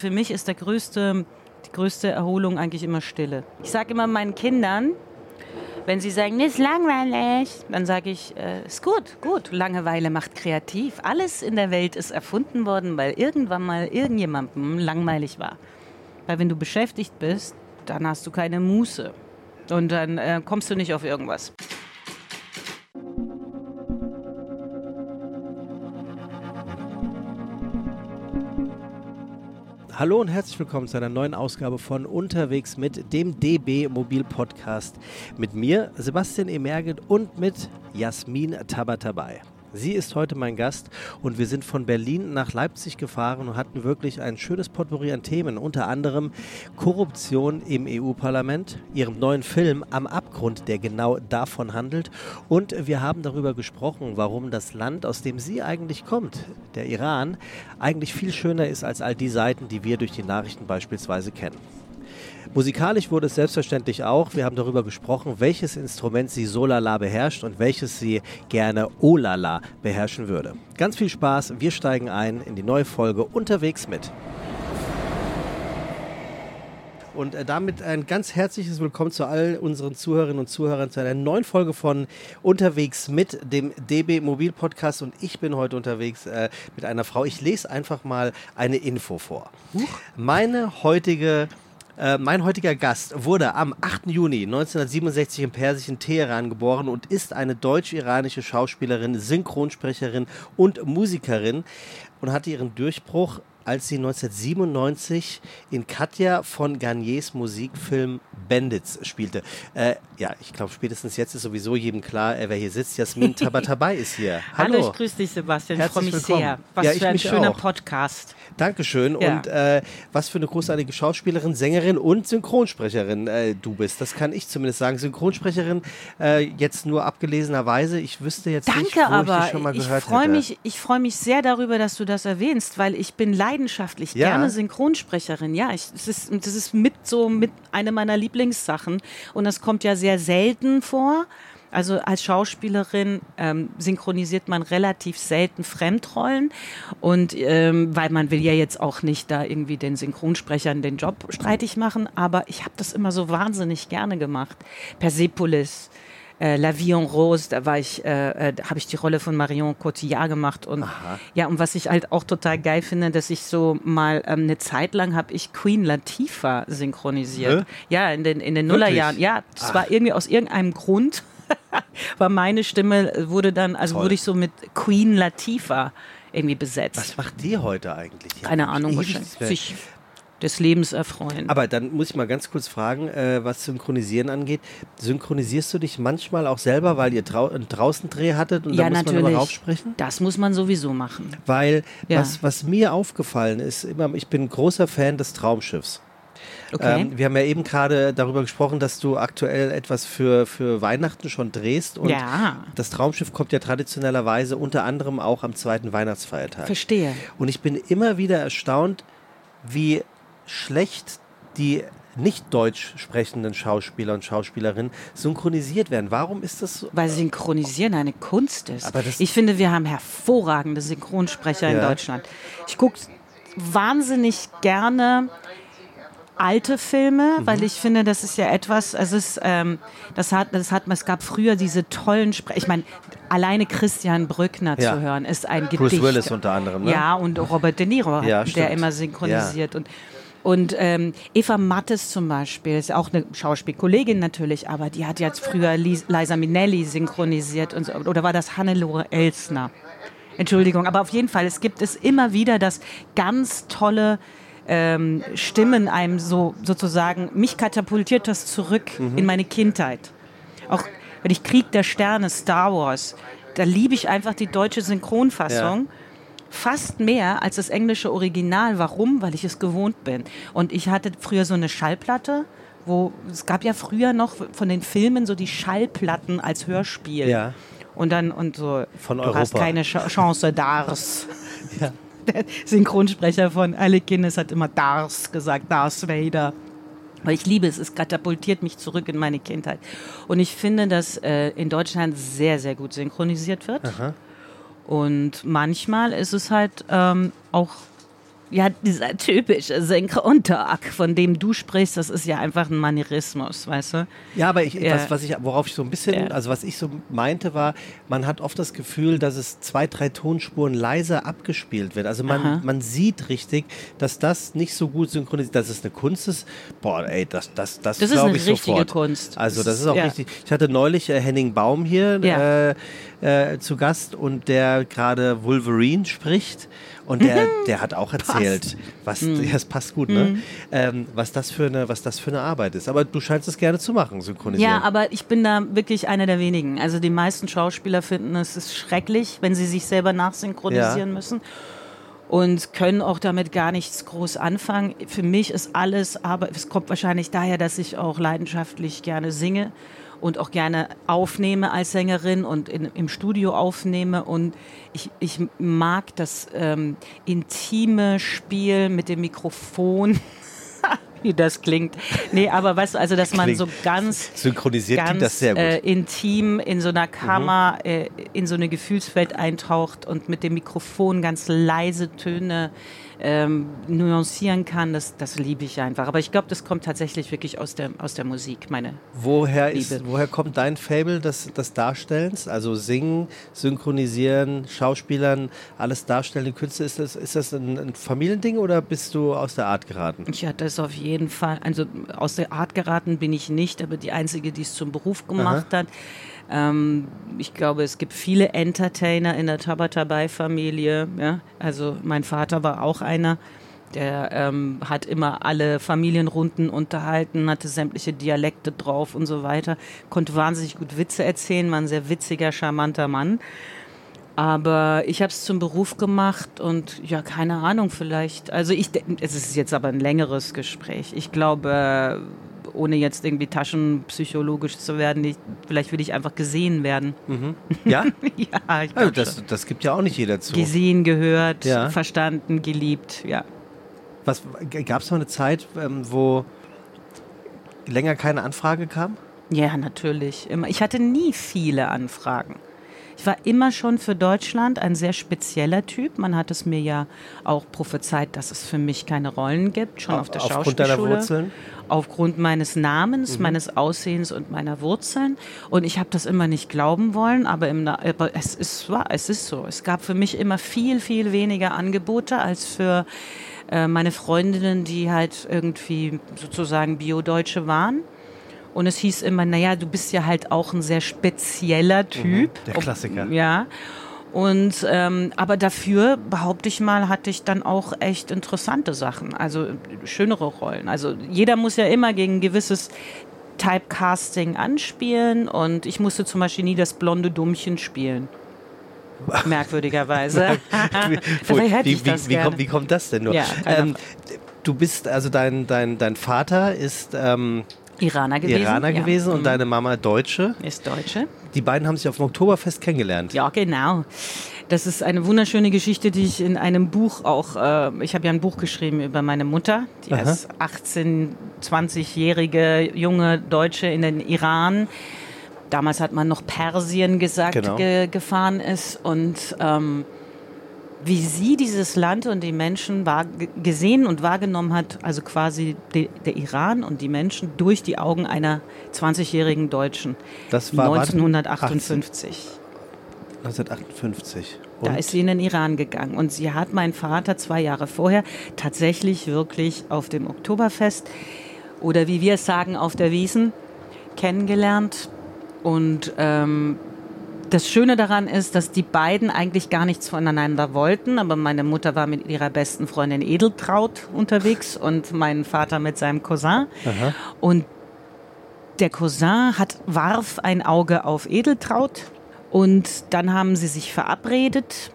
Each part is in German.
Für mich ist der größte, die größte Erholung eigentlich immer Stille. Ich sage immer meinen Kindern, wenn sie sagen, ist langweilig, dann sage ich, äh, ist gut, gut. Langeweile macht kreativ. Alles in der Welt ist erfunden worden, weil irgendwann mal irgendjemandem langweilig war. Weil wenn du beschäftigt bist, dann hast du keine Muße. Und dann äh, kommst du nicht auf irgendwas. Hallo und herzlich willkommen zu einer neuen Ausgabe von Unterwegs mit dem DB Mobil Podcast. Mit mir, Sebastian Emerget und mit Jasmin Tabatabai. Sie ist heute mein Gast und wir sind von Berlin nach Leipzig gefahren und hatten wirklich ein schönes Potpourri an Themen, unter anderem Korruption im EU-Parlament, ihrem neuen Film Am Abgrund, der genau davon handelt und wir haben darüber gesprochen, warum das Land, aus dem sie eigentlich kommt, der Iran, eigentlich viel schöner ist als all die Seiten, die wir durch die Nachrichten beispielsweise kennen. Musikalisch wurde es selbstverständlich auch. Wir haben darüber gesprochen, welches Instrument sie Solala beherrscht und welches sie gerne Olala beherrschen würde. Ganz viel Spaß. Wir steigen ein in die neue Folge Unterwegs mit. Und äh, damit ein ganz herzliches Willkommen zu all unseren Zuhörerinnen und Zuhörern zu einer neuen Folge von Unterwegs mit dem DB Mobil Podcast. Und ich bin heute unterwegs äh, mit einer Frau. Ich lese einfach mal eine Info vor. Meine heutige äh, mein heutiger Gast wurde am 8. Juni 1967 im persischen Teheran geboren und ist eine deutsch-iranische Schauspielerin, Synchronsprecherin und Musikerin und hatte ihren Durchbruch als sie 1997 in Katja von Garniers Musikfilm Bandits spielte. Äh, ja, ich glaube, spätestens jetzt ist sowieso jedem klar, äh, wer hier sitzt. Jasmin Tabatabai ist hier. Hallo. Hallo, ich grüße dich, Sebastian. ich freue mich willkommen. sehr. Was ja, für ein schöner auch. Podcast. Dankeschön. Ja. Und äh, was für eine großartige Schauspielerin, Sängerin und Synchronsprecherin äh, du bist. Das kann ich zumindest sagen. Synchronsprecherin äh, jetzt nur abgelesenerweise. Ich wüsste jetzt Danke, nicht, wo aber ich dich schon mal ich gehört freu hätte. Mich, ich freue mich sehr darüber, dass du das erwähnst, weil ich bin leider leidenschaftlich ja. gerne Synchronsprecherin. Ja, ich, das, ist, das ist mit so mit einer meiner Lieblingssachen. Und das kommt ja sehr selten vor. Also als Schauspielerin ähm, synchronisiert man relativ selten Fremdrollen und ähm, weil man will ja jetzt auch nicht da irgendwie den Synchronsprechern den Job streitig machen, aber ich habe das immer so wahnsinnig gerne gemacht. Persepolis, äh, La Vie en Rose, da war ich, äh, äh, habe ich die Rolle von Marion Cotillard gemacht und Aha. ja und was ich halt auch total geil finde, dass ich so mal ähm, eine Zeit lang habe ich Queen Latifah synchronisiert. Hä? Ja, in den in den Nullerjahren. Ja, das Ach. war irgendwie aus irgendeinem Grund war meine Stimme wurde dann also Toll. wurde ich so mit Queen Latifah irgendwie besetzt. Was macht die heute eigentlich? Keine Ahnung, wahrscheinlich des Lebens erfreuen. Aber dann muss ich mal ganz kurz fragen, äh, was Synchronisieren angeht. Synchronisierst du dich manchmal auch selber, weil ihr drau einen draußen Dreh hattet und ja, da muss natürlich. man immer raufsprechen? Das muss man sowieso machen. Weil ja. was, was mir aufgefallen ist, immer, ich bin ein großer Fan des Traumschiffs. Okay. Ähm, wir haben ja eben gerade darüber gesprochen, dass du aktuell etwas für, für Weihnachten schon drehst. Und ja. das Traumschiff kommt ja traditionellerweise unter anderem auch am zweiten Weihnachtsfeiertag. Verstehe. Und ich bin immer wieder erstaunt, wie schlecht die nicht deutsch sprechenden Schauspieler und Schauspielerinnen synchronisiert werden. Warum ist das so? Weil Synchronisieren eine Kunst ist. ich finde, wir haben hervorragende Synchronsprecher ja. in Deutschland. Ich gucke wahnsinnig gerne alte Filme, mhm. weil ich finde, das ist ja etwas, es ist, ähm, das hat, das hat, es gab früher diese tollen Sprecher, ich meine, alleine Christian Brückner ja. zu hören, ist ein Bruce Gedicht. Bruce Willis unter anderem, ne? Ja, und Robert De Niro, ja, der immer synchronisiert und und ähm, Eva Mattes zum Beispiel ist auch eine Schauspielkollegin natürlich, aber die hat jetzt früher Liza Minnelli synchronisiert und so, oder war das Hannelore Elsner? Entschuldigung, aber auf jeden Fall, es gibt es immer wieder, dass ganz tolle ähm, Stimmen einem so sozusagen, mich katapultiert das zurück mhm. in meine Kindheit. Auch wenn ich Krieg der Sterne, Star Wars, da liebe ich einfach die deutsche Synchronfassung. Ja fast mehr als das englische Original. Warum? Weil ich es gewohnt bin. Und ich hatte früher so eine Schallplatte, wo es gab ja früher noch von den Filmen so die Schallplatten als Hörspiel. Ja. Und dann und so von du Europa. hast keine Chance Dars. ja. Der Synchronsprecher von Alle Guinness hat immer Dars gesagt, Darth Vader. Weil ich liebe es, es katapultiert mich zurück in meine Kindheit. Und ich finde, dass äh, in Deutschland sehr, sehr gut synchronisiert wird. Aha. Und manchmal ist es halt ähm, auch ja, dieser typische Synchrontag, von dem du sprichst, das ist ja einfach ein Manierismus, weißt du? Ja, aber ich, ja. Was, was ich, worauf ich so ein bisschen, ja. also was ich so meinte, war, man hat oft das Gefühl, dass es zwei, drei Tonspuren leiser abgespielt wird. Also man, man sieht richtig, dass das nicht so gut synchronisiert, dass es eine Kunst ist. Boah, ey, das, das, das, das glaube ich sofort. Das ist eine richtige Kunst. Also das ist auch ja. richtig. Ich hatte neulich äh, Henning Baum hier äh, äh, zu Gast und der gerade Wolverine spricht. Und der, der hat auch erzählt, was, mhm. das passt gut, ne? Mhm. Ähm, was, das für eine, was das für eine Arbeit ist. Aber du scheinst es gerne zu machen, synchronisieren. Ja, aber ich bin da wirklich einer der wenigen. Also die meisten Schauspieler finden es ist schrecklich, wenn sie sich selber nachsynchronisieren ja. müssen und können auch damit gar nichts groß anfangen. Für mich ist alles, aber es kommt wahrscheinlich daher, dass ich auch leidenschaftlich gerne singe und auch gerne aufnehme als Sängerin und in, im Studio aufnehme. Und ich, ich mag das ähm, intime Spiel mit dem Mikrofon. wie das klingt. Nee, aber weißt du, also dass man so ganz synchronisiert ganz, das sehr gut. Äh, intim in so einer Kammer mhm. äh, in so eine Gefühlswelt eintaucht und mit dem Mikrofon ganz leise Töne ähm, nuancieren kann, das, das liebe ich einfach. Aber ich glaube, das kommt tatsächlich wirklich aus der, aus der Musik, meine woher Liebe. Ist, woher kommt dein Fable des, des Darstellens? Also singen, synchronisieren, Schauspielern, alles darstellen, Künste. Ist das, ist das ein, ein Familiending oder bist du aus der Art geraten? Ja, das ist auf jeden Fall. Also aus der Art geraten bin ich nicht, aber die Einzige, die es zum Beruf gemacht Aha. hat. Ähm, ich glaube, es gibt viele Entertainer in der Tabatabai-Familie. Ja? Also mein Vater war auch einer. Der ähm, hat immer alle Familienrunden unterhalten, hatte sämtliche Dialekte drauf und so weiter, konnte wahnsinnig gut Witze erzählen, war ein sehr witziger, charmanter Mann. Aber ich habe es zum Beruf gemacht und ja, keine Ahnung, vielleicht. Also ich, es ist jetzt aber ein längeres Gespräch. Ich glaube, ohne jetzt irgendwie taschenpsychologisch zu werden. Ich, vielleicht will ich einfach gesehen werden. Mhm. Ja? ja, ich also das, das gibt ja auch nicht jeder zu. Gesehen, gehört, ja. verstanden, geliebt, ja. Gab es mal eine Zeit, ähm, wo länger keine Anfrage kam? Ja, natürlich. Ich hatte nie viele Anfragen. Ich war immer schon für Deutschland ein sehr spezieller Typ. Man hat es mir ja auch prophezeit, dass es für mich keine Rollen gibt, schon auf, auf der Schauspielschule. Aufgrund deiner Wurzeln? Aufgrund meines Namens, mhm. meines Aussehens und meiner Wurzeln. Und ich habe das immer nicht glauben wollen, aber, im, aber es ist es ist so. Es gab für mich immer viel, viel weniger Angebote als für äh, meine Freundinnen, die halt irgendwie sozusagen Bio-Deutsche waren. Und es hieß immer, naja, du bist ja halt auch ein sehr spezieller mhm, Typ. Mhm, der Klassiker. Ob, ja. Und ähm, aber dafür behaupte ich mal, hatte ich dann auch echt interessante Sachen, also schönere Rollen. Also jeder muss ja immer gegen ein gewisses Typecasting anspielen und ich musste zum Beispiel nie das blonde Dummchen spielen. Merkwürdigerweise. wie, wie, wie, kommt, wie, kommt, das denn nur? Ja, ähm, du bist, also dein, dein, dein Vater ist ähm, Iraner gewesen. Iraner ja. gewesen und mhm. deine Mama Deutsche. Ist Deutsche. Die beiden haben sich auf dem Oktoberfest kennengelernt. Ja, genau. Das ist eine wunderschöne Geschichte, die ich in einem Buch auch, äh, ich habe ja ein Buch geschrieben über meine Mutter, die Aha. als 18, 20-jährige junge Deutsche in den Iran, damals hat man noch Persien gesagt, genau. ge gefahren ist und ähm, wie sie dieses Land und die Menschen gesehen und wahrgenommen hat, also quasi de, der Iran und die Menschen durch die Augen einer 20-jährigen Deutschen. Das war 1958. 1958. Und? Da ist sie in den Iran gegangen und sie hat meinen Vater zwei Jahre vorher tatsächlich wirklich auf dem Oktoberfest oder wie wir es sagen auf der Wiesen kennengelernt und ähm, das Schöne daran ist, dass die beiden eigentlich gar nichts voneinander wollten, aber meine Mutter war mit ihrer besten Freundin Edeltraut unterwegs und mein Vater mit seinem Cousin. Aha. Und der Cousin hat, warf ein Auge auf Edeltraut und dann haben sie sich verabredet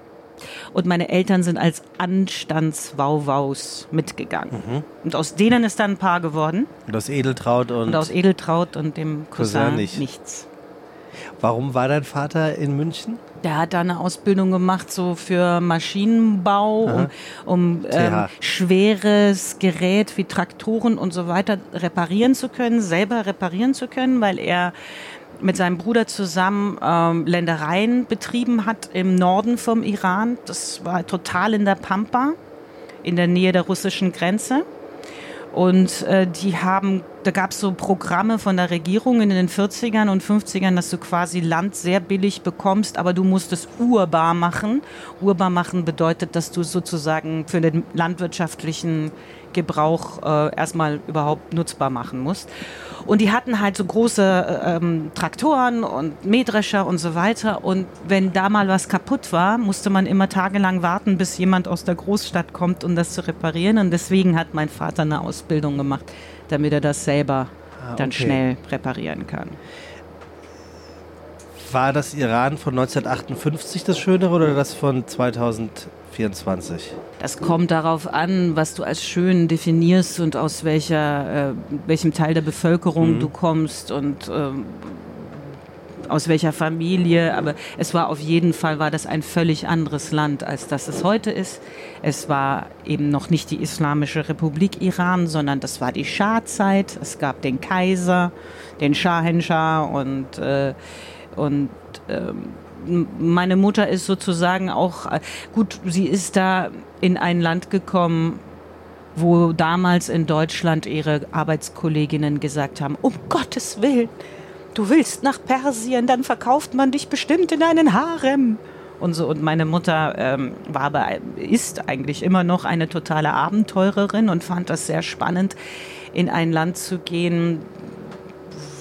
und meine Eltern sind als Anstandswauwaus mitgegangen. Mhm. Und aus denen ist dann ein Paar geworden. Und aus Edeltraut und, und aus Edeltraut und dem Cousin, Cousin nicht. nichts. Warum war dein Vater in München? Der hat da eine Ausbildung gemacht, so für Maschinenbau, Aha. um, um ähm, schweres Gerät wie Traktoren und so weiter reparieren zu können, selber reparieren zu können, weil er mit seinem Bruder zusammen ähm, Ländereien betrieben hat im Norden vom Iran. Das war total in der Pampa in der Nähe der russischen Grenze. Und äh, die haben, da gab es so Programme von der Regierung in den 40ern und 50ern, dass du quasi Land sehr billig bekommst, aber du musst es urbar machen. Urbar machen bedeutet, dass du sozusagen für den landwirtschaftlichen Gebrauch äh, erstmal überhaupt nutzbar machen musst. Und die hatten halt so große äh, ähm, Traktoren und Mähdrescher und so weiter. Und wenn da mal was kaputt war, musste man immer tagelang warten, bis jemand aus der Großstadt kommt, um das zu reparieren. Und deswegen hat mein Vater eine Ausbildung gemacht, damit er das selber ah, okay. dann schnell reparieren kann. War das Iran von 1958 das Schönere oder das von 2000? 24? Das kommt darauf an, was du als schön definierst und aus welcher, äh, welchem Teil der Bevölkerung mhm. du kommst und äh, aus welcher Familie, aber es war auf jeden Fall war das ein völlig anderes Land, als das es heute ist. Es war eben noch nicht die Islamische Republik Iran, sondern das war die Schah-Zeit. Es gab den Kaiser, den Shahenshah und äh, und ähm, meine Mutter ist sozusagen auch, äh, gut, sie ist da in ein Land gekommen, wo damals in Deutschland ihre Arbeitskolleginnen gesagt haben, um Gottes Willen, du willst nach Persien, dann verkauft man dich bestimmt in einen Harem. Und so, und meine Mutter ähm, war aber, ist eigentlich immer noch eine totale Abenteurerin und fand das sehr spannend, in ein Land zu gehen,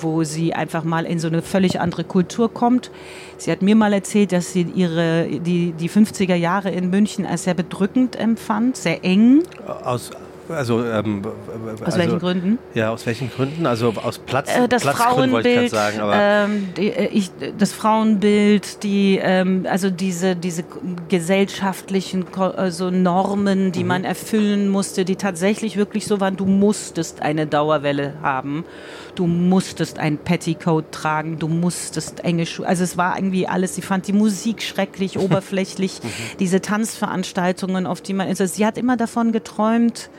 wo sie einfach mal in so eine völlig andere Kultur kommt. Sie hat mir mal erzählt, dass sie ihre, die, die 50er Jahre in München als sehr bedrückend empfand, sehr eng. Aus, also, ähm, aus also, welchen Gründen? Ja, aus welchen Gründen? Also aus Platz, äh, das Platzgründen wollte ich sagen. Aber ähm, die, äh, ich, das Frauenbild, die, ähm, also diese, diese gesellschaftlichen also Normen, die mhm. man erfüllen musste, die tatsächlich wirklich so waren, du musstest eine Dauerwelle haben, du musstest ein Petticoat tragen, du musstest enge Schuhe. Also es war irgendwie alles, sie fand die Musik schrecklich, oberflächlich, mhm. diese Tanzveranstaltungen, auf die man, also sie hat immer davon geträumt,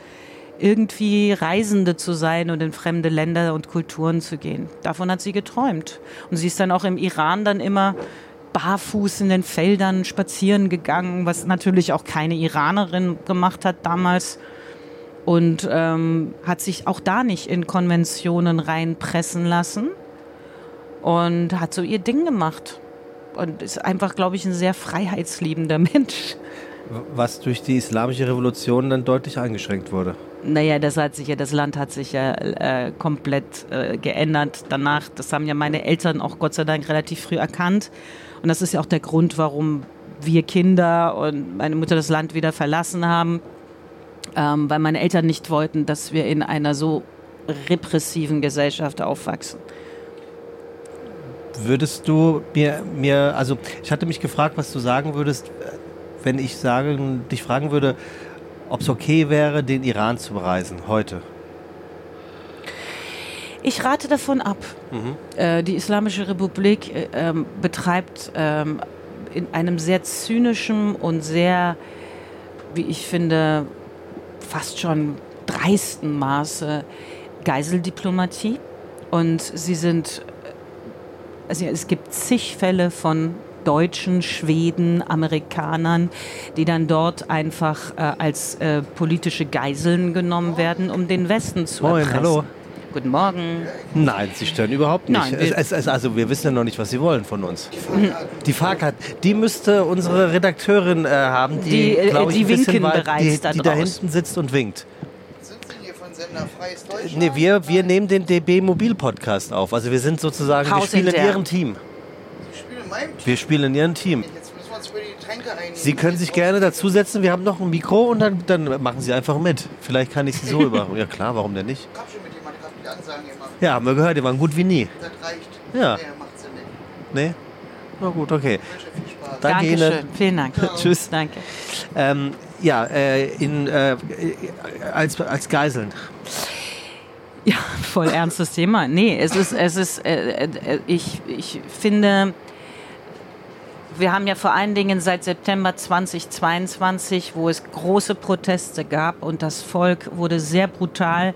irgendwie Reisende zu sein und in fremde Länder und Kulturen zu gehen. Davon hat sie geträumt. Und sie ist dann auch im Iran dann immer barfuß in den Feldern spazieren gegangen, was natürlich auch keine Iranerin gemacht hat damals. Und ähm, hat sich auch da nicht in Konventionen reinpressen lassen und hat so ihr Ding gemacht. Und ist einfach, glaube ich, ein sehr freiheitsliebender Mensch. Was durch die islamische Revolution dann deutlich eingeschränkt wurde. Naja, das hat sich ja, das Land hat sich ja äh, komplett äh, geändert danach. Das haben ja meine Eltern auch Gott sei Dank relativ früh erkannt. Und das ist ja auch der Grund, warum wir Kinder und meine Mutter das Land wieder verlassen haben, ähm, weil meine Eltern nicht wollten, dass wir in einer so repressiven Gesellschaft aufwachsen. Würdest du mir, mir, also ich hatte mich gefragt, was du sagen würdest, wenn ich sagen, dich fragen würde, ob es okay wäre, den Iran zu bereisen heute? Ich rate davon ab. Mhm. Äh, die Islamische Republik äh, ähm, betreibt ähm, in einem sehr zynischen und sehr, wie ich finde, fast schon dreisten Maße Geiseldiplomatie. Und sie sind, also es gibt zig Fälle von Deutschen, Schweden, Amerikanern, die dann dort einfach äh, als äh, politische Geiseln genommen werden, um den Westen zu Moin, erpressen. hallo. Guten Morgen. Nein, Sie stören überhaupt nicht. Nein, es, es, also wir wissen ja noch nicht, was Sie wollen von uns. Die Fahrkarte, die müsste unsere Redakteurin äh, haben, die, die, äh, ich, die winken weit, bereits die, da, die da hinten sitzt und winkt. Sind Sie hier von Sender Freies Deutschland? Nee, wir, wir nehmen den DB Mobil Podcast auf. Also wir sind sozusagen, Haus wir spielen in Ihrem Team? Wir spielen in Ihrem Team. Jetzt müssen wir uns über die Getränke einigen. Sie können sich gerne dazusetzen. Wir haben noch ein Mikro und dann, dann machen Sie einfach mit. Vielleicht kann ich Sie so über. Ja klar, warum denn nicht? Ich habe schon mit jemandem gehabt, die Ansagen immer. Ja, haben wir gehört, die waren gut wie nie. Das reicht. Ja. Nee? Na gut, okay. Danke Dankeschön. Ihnen. Vielen Dank. Tschüss. Danke. Ähm, ja, äh, in, äh, als, als Geiseln. Ja, voll ernstes Thema. Nee, es ist, es ist, äh, äh, ich, ich finde, Wir haben ja vor allen Dingen seit September 2022, wo es große Proteste gab und das Volk wurde sehr brutal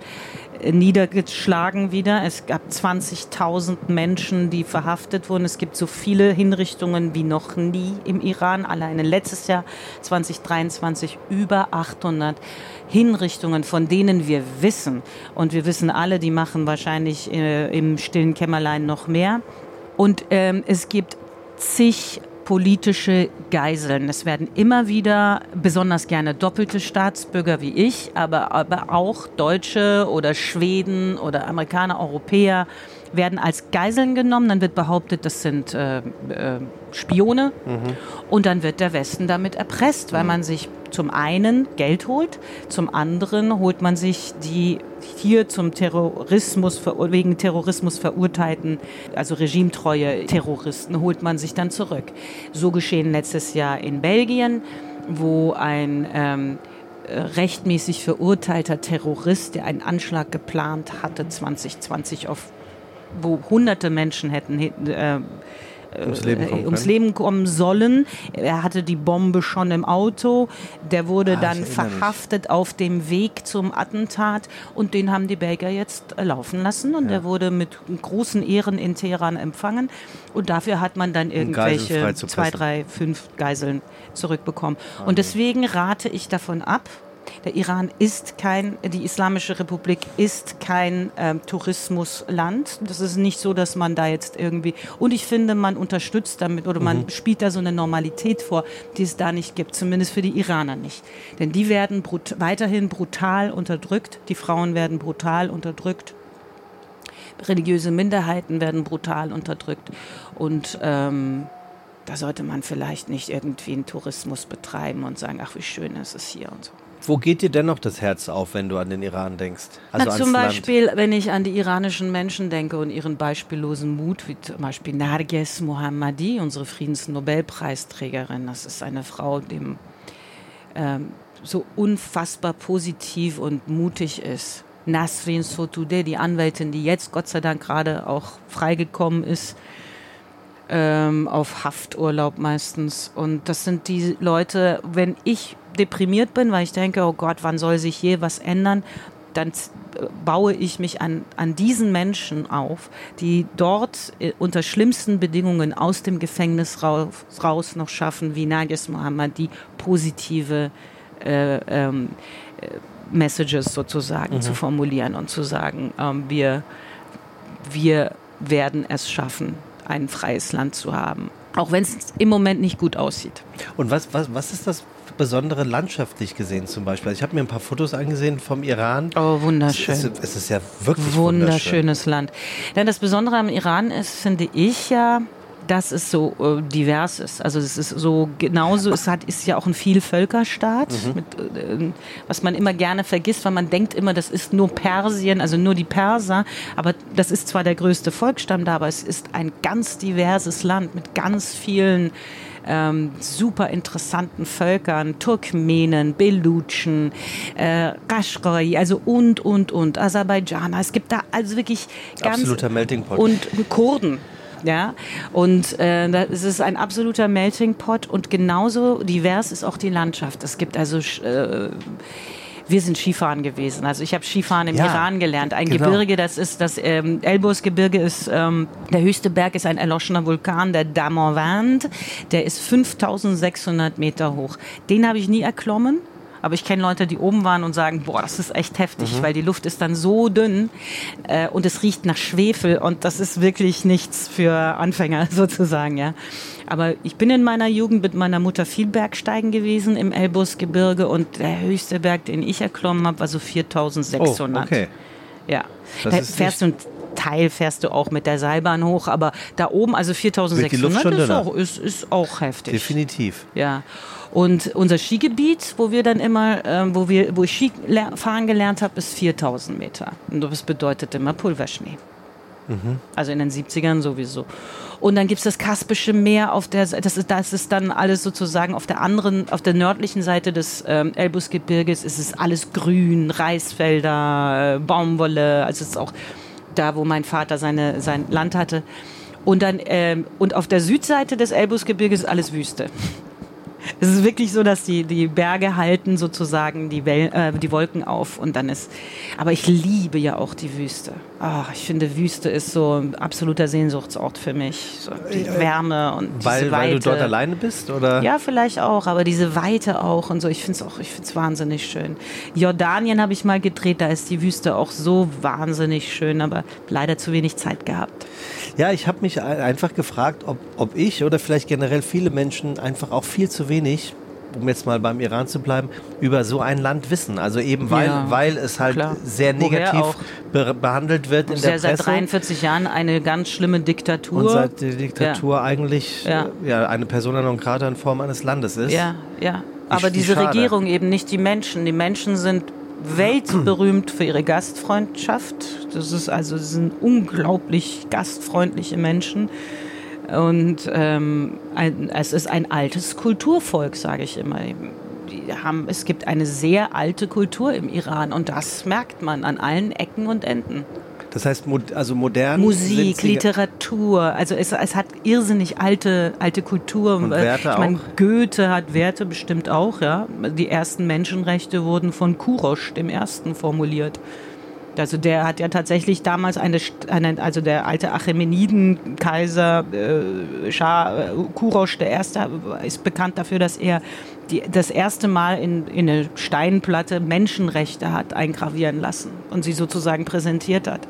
niedergeschlagen wieder. Es gab 20.000 Menschen, die verhaftet wurden. Es gibt so viele Hinrichtungen wie noch nie im Iran. Alleine letztes Jahr 2023 über 800 Hinrichtungen, von denen wir wissen. Und wir wissen alle, die machen wahrscheinlich äh, im stillen Kämmerlein noch mehr. Und ähm, es gibt zig politische Geiseln. Es werden immer wieder besonders gerne doppelte Staatsbürger wie ich, aber, aber auch Deutsche oder Schweden oder Amerikaner, Europäer werden als Geiseln genommen. Dann wird behauptet, das sind äh, äh, Spione. Mhm. Und dann wird der Westen damit erpresst, weil man sich zum einen Geld holt, zum anderen holt man sich die hier zum Terrorismus, wegen Terrorismus verurteilten, also regimetreue Terroristen, holt man sich dann zurück. So geschehen letztes Jahr in Belgien, wo ein ähm, rechtmäßig verurteilter Terrorist, der einen Anschlag geplant hatte, 2020 auf wo hunderte Menschen hätten äh, ums Leben, äh, ums Leben, kommen sollen. Er hatte die Bombe schon im Auto. Der wurde ah, dann verhaftet mich. auf dem Weg zum Attentat und den haben die Belgier jetzt laufen lassen und ja. der wurde mit großen Ehren in Teheran empfangen und dafür hat man dann irgendwelche zwei, drei, fünf Geiseln zurückbekommen. Und deswegen rate ich davon ab, der Iran ist kein, die Islamische Republik ist kein ähm, Tourismusland. Das ist nicht so, dass man da jetzt irgendwie, und ich finde, man unterstützt damit oder man mhm. spielt da so eine Normalität vor, die es da nicht gibt, zumindest für die Iraner nicht. Denn die werden brut weiterhin brutal unterdrückt, die Frauen werden brutal unterdrückt. Religiöse Minderheiten werden brutal unterdrückt. Und ähm, da sollte man vielleicht nicht irgendwie einen Tourismus betreiben und sagen, ach, wie schön ist es hier und so. Wo geht dir dennoch das Herz auf, wenn du an den Iran denkst? Also Na, zum Beispiel, Land? wenn ich an die iranischen Menschen denke und ihren beispiellosen Mut, wie zum Beispiel Narges Mohammadi, unsere Friedensnobelpreisträgerin. Das ist eine Frau, die ähm, so unfassbar positiv und mutig ist. Nasrin Sotoudeh, die Anwältin, die jetzt Gott sei Dank gerade auch freigekommen ist, ähm, auf Hafturlaub meistens. Und das sind die Leute, wenn ich deprimiert bin, weil ich denke, oh Gott, wann soll sich je was ändern, dann baue ich mich an, an diesen Menschen auf, die dort äh, unter schlimmsten Bedingungen aus dem Gefängnis raus, raus noch schaffen, wie Nages Mohammed, die positive äh, ähm, äh, Messages sozusagen mhm. zu formulieren und zu sagen, ähm, wir, wir werden es schaffen, ein freies Land zu haben. Auch wenn es im Moment nicht gut aussieht. Und was, was, was ist das besondere landschaftlich gesehen zum Beispiel? Ich habe mir ein paar Fotos angesehen vom Iran. Oh, wunderschön. Es, es, es ist ja wirklich wunderschönes Land. Denn das Besondere am Iran ist, finde ich ja, dass es so äh, divers ist. Also es ist so genauso, es hat, ist ja auch ein Vielvölkerstaat, mhm. mit, äh, was man immer gerne vergisst, weil man denkt immer, das ist nur Persien, also nur die Perser, aber das ist zwar der größte Volksstamm da, aber es ist ein ganz diverses Land mit ganz vielen ähm, super interessanten Völkern, Turkmenen, Belutschen, äh, Kashgari, also und, und, und, Aserbaidschaner. Es gibt da also wirklich ganz... Absoluter Melting Pot. Und Kurden. Ja, und äh, es ist ein absoluter Melting Pot und genauso divers ist auch die Landschaft. Es gibt also äh, wir sind Skifahren gewesen. Also ich habe Skifahren im ja, Iran gelernt. Ein genau. Gebirge, das ist das ähm, Elbosgebirge ist ähm, der höchste Berg ist ein erloschener Vulkan, der Damavand. Der ist 5600 Meter hoch. Den habe ich nie erklommen. Aber ich kenne Leute, die oben waren und sagen, boah, das ist echt heftig, mhm. weil die Luft ist dann so dünn äh, und es riecht nach Schwefel und das ist wirklich nichts für Anfänger sozusagen, ja. Aber ich bin in meiner Jugend mit meiner Mutter viel Bergsteigen gewesen im Elbusgebirge und der höchste Berg, den ich erklommen habe, war so 4600. Oh, okay. Ja. Das fährst du Teil fährst du auch mit der Seilbahn hoch, aber da oben, also 4600 ist auch, ist, ist auch heftig. Definitiv. Ja. Und unser Skigebiet, wo wir dann immer, äh, wo wir, wo ich Skifahren gelernt habe, ist 4000 Meter. Und das bedeutet immer Pulverschnee. Mhm. Also in den 70ern sowieso. Und dann gibt es das Kaspische Meer auf der das ist, das ist dann alles sozusagen auf der anderen, auf der nördlichen Seite des ähm, Elbusgebirges ist es alles grün, Reisfelder, äh, Baumwolle, also es ist auch da, wo mein Vater seine, sein Land hatte. Und dann ähm, und auf der Südseite des Elbusgebirges ist alles Wüste. Es ist wirklich so, dass die, die Berge halten sozusagen die, Wel äh, die Wolken auf und dann ist. Aber ich liebe ja auch die Wüste. Oh, ich finde, Wüste ist so ein absoluter Sehnsuchtsort für mich. So die äh, Wärme und weil, diese Weite. Weil du dort alleine bist? Oder? Ja, vielleicht auch, aber diese Weite auch und so. Ich finde es auch, ich finde es wahnsinnig schön. Jordanien habe ich mal gedreht, da ist die Wüste auch so wahnsinnig schön, aber leider zu wenig Zeit gehabt. Ja, ich habe mich einfach gefragt, ob, ob ich oder vielleicht generell viele Menschen einfach auch viel zu wenig um jetzt mal beim Iran zu bleiben, über so ein Land wissen. Also eben weil, ja, weil es halt klar. sehr negativ be behandelt wird in der Presse. Seit 43 Jahren eine ganz schlimme Diktatur. Und seit die Diktatur ja. eigentlich ja. Äh, ja. eine Persona non grata in Form eines Landes ist. Ja, ja. Aber diese schade. Regierung eben nicht die Menschen. Die Menschen sind weltberühmt für ihre Gastfreundschaft. Das ist also das sind unglaublich gastfreundliche Menschen. Und ähm, ein, es ist ein altes Kulturvolk, sage ich immer. Die haben, es gibt eine sehr alte Kultur im Iran und das merkt man an allen Ecken und Enden. Das heißt, also modern. Musik, Literatur, also es, es hat irrsinnig alte, alte Kultur. Und Werte ich meine, Goethe hat Werte bestimmt auch, ja. Die ersten Menschenrechte wurden von Kurosch, dem ersten, formuliert. Also der hat ja tatsächlich damals eine, eine also der alte Achämeniden-Kaiser äh, äh, Kurosch Erste ist bekannt dafür, dass er die, das erste Mal in, in eine Steinplatte Menschenrechte hat eingravieren lassen und sie sozusagen präsentiert hat.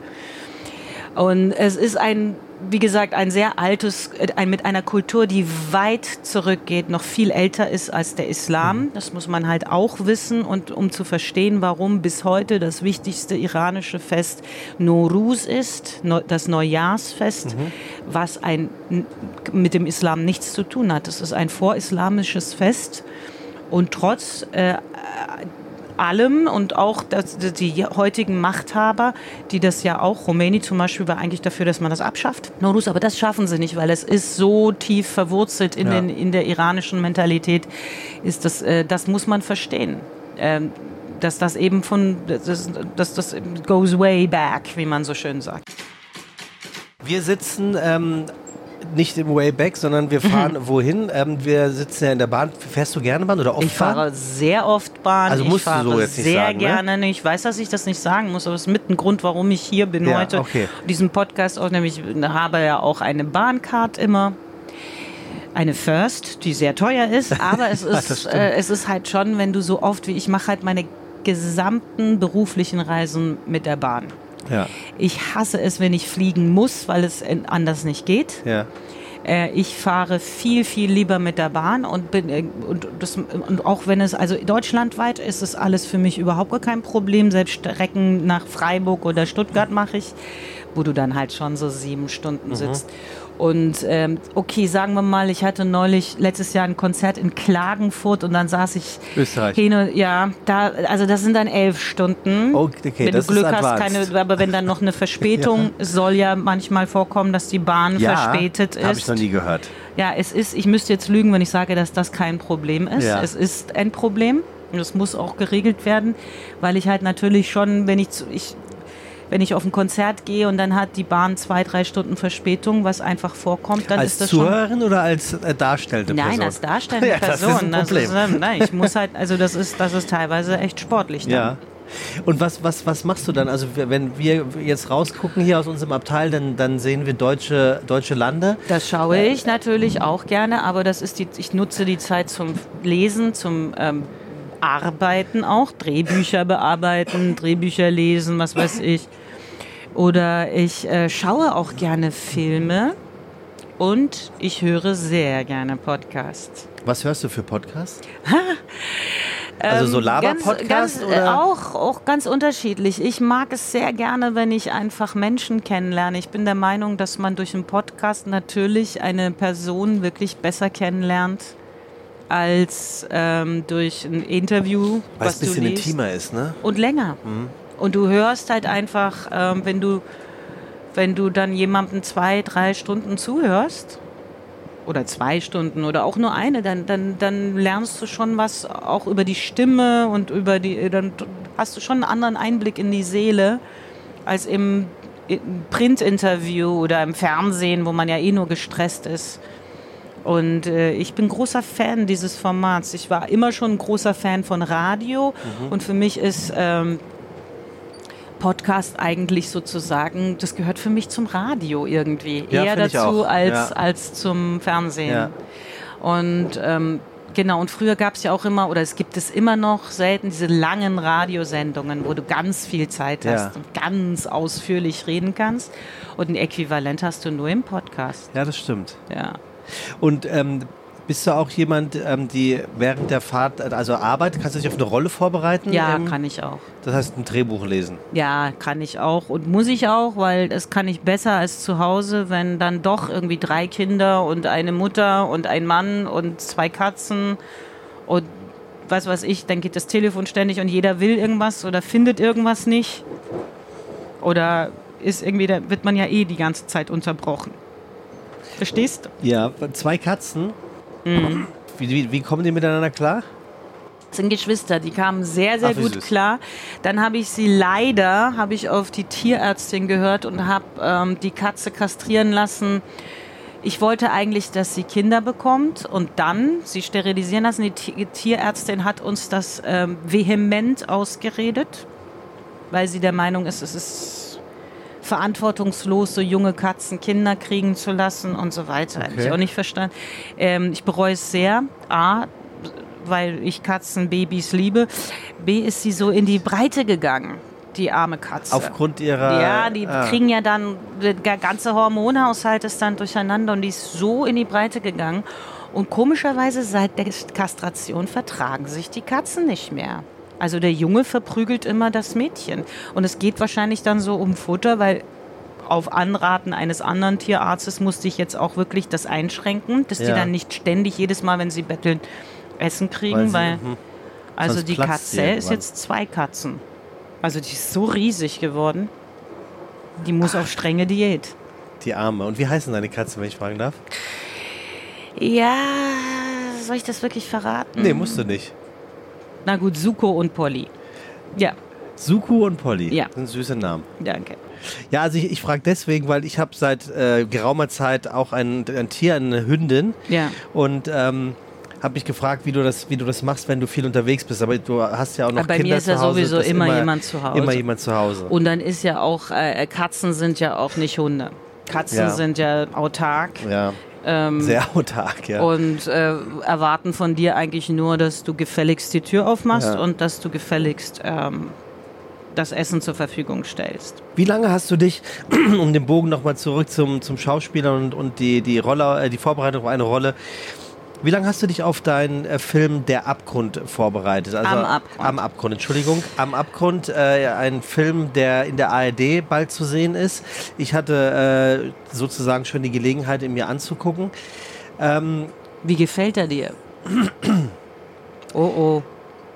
Und es ist ein wie gesagt, ein sehr altes, ein, mit einer Kultur, die weit zurückgeht, noch viel älter ist als der Islam. Mhm. Das muss man halt auch wissen und um zu verstehen, warum bis heute das wichtigste iranische Fest Nowruz ist, das Neujahrsfest, mhm. was ein, mit dem Islam nichts zu tun hat. Es ist ein vorislamisches Fest und trotz äh, allem und auch das, die heutigen Machthaber, die das ja auch, Rumäni zum Beispiel war eigentlich dafür, dass man das abschafft. Norus, aber das schaffen sie nicht, weil es ist so tief verwurzelt in, ja. den, in der iranischen Mentalität, ist das, äh, das muss man verstehen. Ähm, dass das eben von, dass, dass das goes way back, wie man so schön sagt. Wir sitzen ähm, nicht im Wayback, sondern wir fahren mhm. wohin? Ähm, wir sitzen ja in der Bahn. Fährst du gerne Bahn oder oft Ich fahre Bahn? sehr oft Bahn. Also musst ich fahre du so jetzt nicht sehr sagen, ne? gerne. Ne? Ich weiß, dass ich das nicht sagen muss, aber es ist mit ein Grund, warum ich hier bin ja, heute. Okay. Diesen Podcast auch, nämlich habe ja auch eine Bahncard immer eine First, die sehr teuer ist, aber es ist, äh, es ist halt schon, wenn du so oft wie ich mache halt meine gesamten beruflichen Reisen mit der Bahn. Ja. Ich hasse es, wenn ich fliegen muss, weil es anders nicht geht. Ja. Äh, ich fahre viel, viel lieber mit der Bahn und bin äh, und, das, und auch wenn es, also deutschlandweit ist es alles für mich überhaupt gar kein Problem. Selbst Strecken nach Freiburg oder Stuttgart mache ich, wo du dann halt schon so sieben Stunden mhm. sitzt. Und ähm, okay, sagen wir mal, ich hatte neulich letztes Jahr ein Konzert in Klagenfurt und dann saß ich Österreich. hin und ja, da, also das sind dann elf Stunden. Okay, wenn das du Glück hast, keine, aber wenn dann noch eine Verspätung ja. soll ja manchmal vorkommen, dass die Bahn ja, verspätet ist. Habe ich noch nie gehört. Ja, es ist, ich müsste jetzt lügen, wenn ich sage, dass das kein Problem ist. Ja. Es ist ein Problem. Und es muss auch geregelt werden, weil ich halt natürlich schon, wenn ich, zu, ich wenn ich auf ein Konzert gehe und dann hat die Bahn zwei, drei Stunden Verspätung, was einfach vorkommt, dann als ist das Zuhörerin schon oder als äh, darstellende? Person? Nein, als darstellende ja, Person. Das ist ein Problem. Das ist, nein, ich muss halt, also das ist, das ist teilweise echt sportlich. Dann. Ja. Und was, was, was machst du dann? Also wenn wir jetzt rausgucken hier aus unserem Abteil, dann, dann sehen wir deutsche, deutsche Lande. Das schaue ich natürlich auch gerne, aber das ist die, ich nutze die Zeit zum Lesen, zum ähm, Arbeiten auch, Drehbücher bearbeiten, Drehbücher lesen, was weiß ich. Oder ich äh, schaue auch gerne Filme und ich höre sehr gerne Podcasts. Was hörst du für Podcasts? also so ähm, Laber-Podcast? Äh, auch, auch ganz unterschiedlich. Ich mag es sehr gerne, wenn ich einfach Menschen kennenlerne. Ich bin der Meinung, dass man durch einen Podcast natürlich eine Person wirklich besser kennenlernt als ähm, durch ein Interview. Weil es ein bisschen intimer ist, ne? Und länger. Mhm. Und du hörst halt einfach, ähm, wenn du wenn du dann jemandem zwei, drei Stunden zuhörst oder zwei Stunden oder auch nur eine, dann, dann, dann lernst du schon was auch über die Stimme und über die, dann hast du schon einen anderen Einblick in die Seele als im Printinterview oder im Fernsehen, wo man ja eh nur gestresst ist. Und äh, ich bin großer Fan dieses Formats. Ich war immer schon ein großer Fan von Radio mhm. und für mich ist ähm, Podcast eigentlich sozusagen, das gehört für mich zum Radio irgendwie. Ja, Eher dazu als, ja. als zum Fernsehen. Ja. Und ähm, genau, und früher gab es ja auch immer, oder es gibt es immer noch selten, diese langen Radiosendungen, wo du ganz viel Zeit hast und ganz ausführlich reden kannst. Und ein Äquivalent hast du nur im Podcast. Ja, das stimmt. Ja. Und ähm, bist du auch jemand, ähm, die während der Fahrt, also Arbeit, kannst du dich auf eine Rolle vorbereiten? Ja, ähm, kann ich auch. Das heißt, ein Drehbuch lesen? Ja, kann ich auch und muss ich auch, weil das kann ich besser als zu Hause, wenn dann doch irgendwie drei Kinder und eine Mutter und ein Mann und zwei Katzen und was weiß ich, dann geht das Telefon ständig und jeder will irgendwas oder findet irgendwas nicht. Oder ist irgendwie, da wird man ja eh die ganze Zeit unterbrochen. Verstehst du? Ja, zwei Katzen Mhm. Wie, wie, wie, kommen die miteinander klar? Das sind Geschwister, die kamen sehr, sehr Ach, gut klar. Dann habe ich sie leider, habe ich auf die Tierärztin gehört und habe ähm, die Katze kastrieren lassen. Ich wollte eigentlich, dass sie Kinder bekommt und dann sie sterilisieren lassen. Die Tierärztin hat uns das ähm, vehement ausgeredet, weil sie der Meinung ist, es ist verantwortungslos so junge Katzen Kinder kriegen zu lassen und so weiter. Okay. Habe ich auch nicht verstanden. Ähm, ich bereue es sehr. A, weil ich Katzenbabys liebe. B, ist sie so in die Breite gegangen die arme Katze. Aufgrund ihrer. Ja, die ah. kriegen ja dann, der ganze Hormonhaushalt ist dann durcheinander und die ist so in die Breite gegangen. Und komischerweise seit der Kastration vertragen sich die Katzen nicht mehr. Also der Junge verprügelt immer das Mädchen. Und es geht wahrscheinlich dann so um Futter, weil auf Anraten eines anderen Tierarztes musste ich jetzt auch wirklich das einschränken, dass ja. die dann nicht ständig jedes Mal, wenn sie betteln, Essen kriegen, weil, sie, weil mhm. also die Katze ist jetzt zwei Katzen. Also die ist so riesig geworden. Die muss Ach. auf strenge Diät. Die Arme. Und wie heißen deine Katzen, wenn ich fragen darf? Ja, soll ich das wirklich verraten? Nee, musst du nicht. Na gut, Suko und Polly. Ja. Suko und Polly. Ja. Das sind süße Namen. Danke. Ja, also ich, ich frage deswegen, weil ich habe seit äh, geraumer Zeit auch ein, ein Tier, eine Hündin. Ja. Und ähm, habe mich gefragt, wie du das, wie du das machst, wenn du viel unterwegs bist. Aber du hast ja auch noch Bei Kinder mir ist ja sowieso immer, immer, jemand zu Hause. Immer jemand zu Hause. Und dann ist ja auch äh, Katzen sind ja auch nicht Hunde. Katzen ja. sind ja autark. Ja. Ähm, Sehr autark, ja. Und äh, erwarten von dir eigentlich nur, dass du gefälligst die Tür aufmachst ja. und dass du gefälligst ähm, das Essen zur Verfügung stellst. Wie lange hast du dich, um den Bogen nochmal zurück zum, zum Schauspieler und, und die, die, Rolle, äh, die Vorbereitung auf eine Rolle, wie lange hast du dich auf deinen äh, Film Der Abgrund vorbereitet? Also, am Abgrund. Am Abgrund, Entschuldigung. Am Abgrund, äh, ein Film, der in der ARD bald zu sehen ist. Ich hatte äh, sozusagen schon die Gelegenheit, ihn mir anzugucken. Ähm, wie gefällt er dir? oh oh.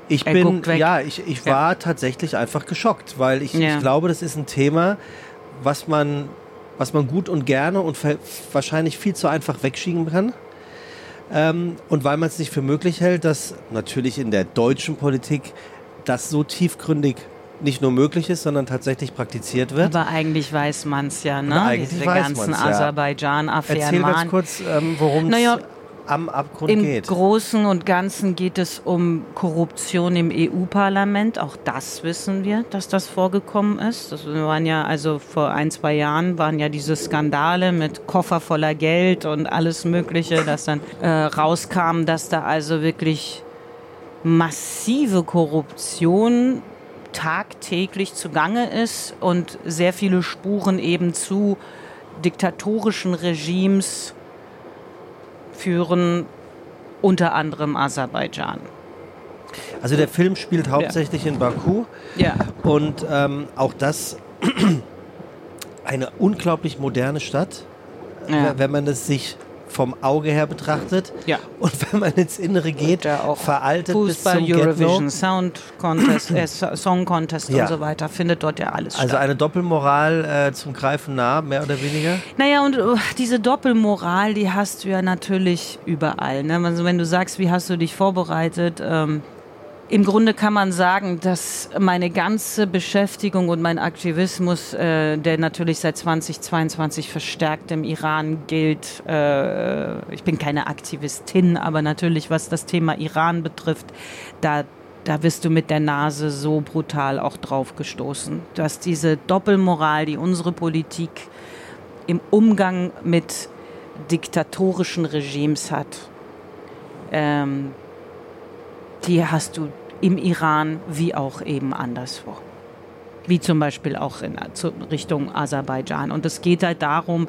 Ich er bin, ja, ich, ich war ja. tatsächlich einfach geschockt, weil ich, ja. ich glaube, das ist ein Thema, was man, was man gut und gerne und wahrscheinlich viel zu einfach wegschieben kann. Ähm, und weil man es nicht für möglich hält, dass natürlich in der deutschen Politik das so tiefgründig nicht nur möglich ist, sondern tatsächlich praktiziert wird. Aber eigentlich weiß man es ja, ne? Diese ganzen Aserbaidschan-Affären. Erzähl ganz kurz, ähm, worum es naja, am Abgrund Im geht. Im Großen und Ganzen geht es um Korruption im EU-Parlament. Auch das wissen wir, dass das vorgekommen ist. Das waren ja, also vor ein, zwei Jahren waren ja diese Skandale mit Koffer voller Geld und alles Mögliche, dass dann äh, rauskam, dass da also wirklich massive Korruption tagtäglich zugange ist und sehr viele Spuren eben zu diktatorischen Regimes führen unter anderem Aserbaidschan. Also der Film spielt hauptsächlich ja. in Baku. Ja. Und ähm, auch das eine unglaublich moderne Stadt, ja. wenn man es sich vom Auge her betrachtet. Ja. Und wenn man ins Innere geht, veraltet Fußball, bis zum Eurovision, Sound Contest, äh, Song Contest ja. und so weiter, findet dort ja alles also statt. Also eine Doppelmoral äh, zum Greifen nah, mehr oder weniger? Naja, und uh, diese Doppelmoral, die hast du ja natürlich überall. Ne? Also wenn du sagst, wie hast du dich vorbereitet, ähm, im Grunde kann man sagen, dass meine ganze Beschäftigung und mein Aktivismus, äh, der natürlich seit 2022 verstärkt im Iran gilt, äh, ich bin keine Aktivistin, aber natürlich was das Thema Iran betrifft, da da bist du mit der Nase so brutal auch drauf gestoßen, dass diese Doppelmoral, die unsere Politik im Umgang mit diktatorischen Regimes hat, ähm, die hast du im Iran wie auch eben anderswo. Wie zum Beispiel auch in Richtung Aserbaidschan. Und es geht halt darum,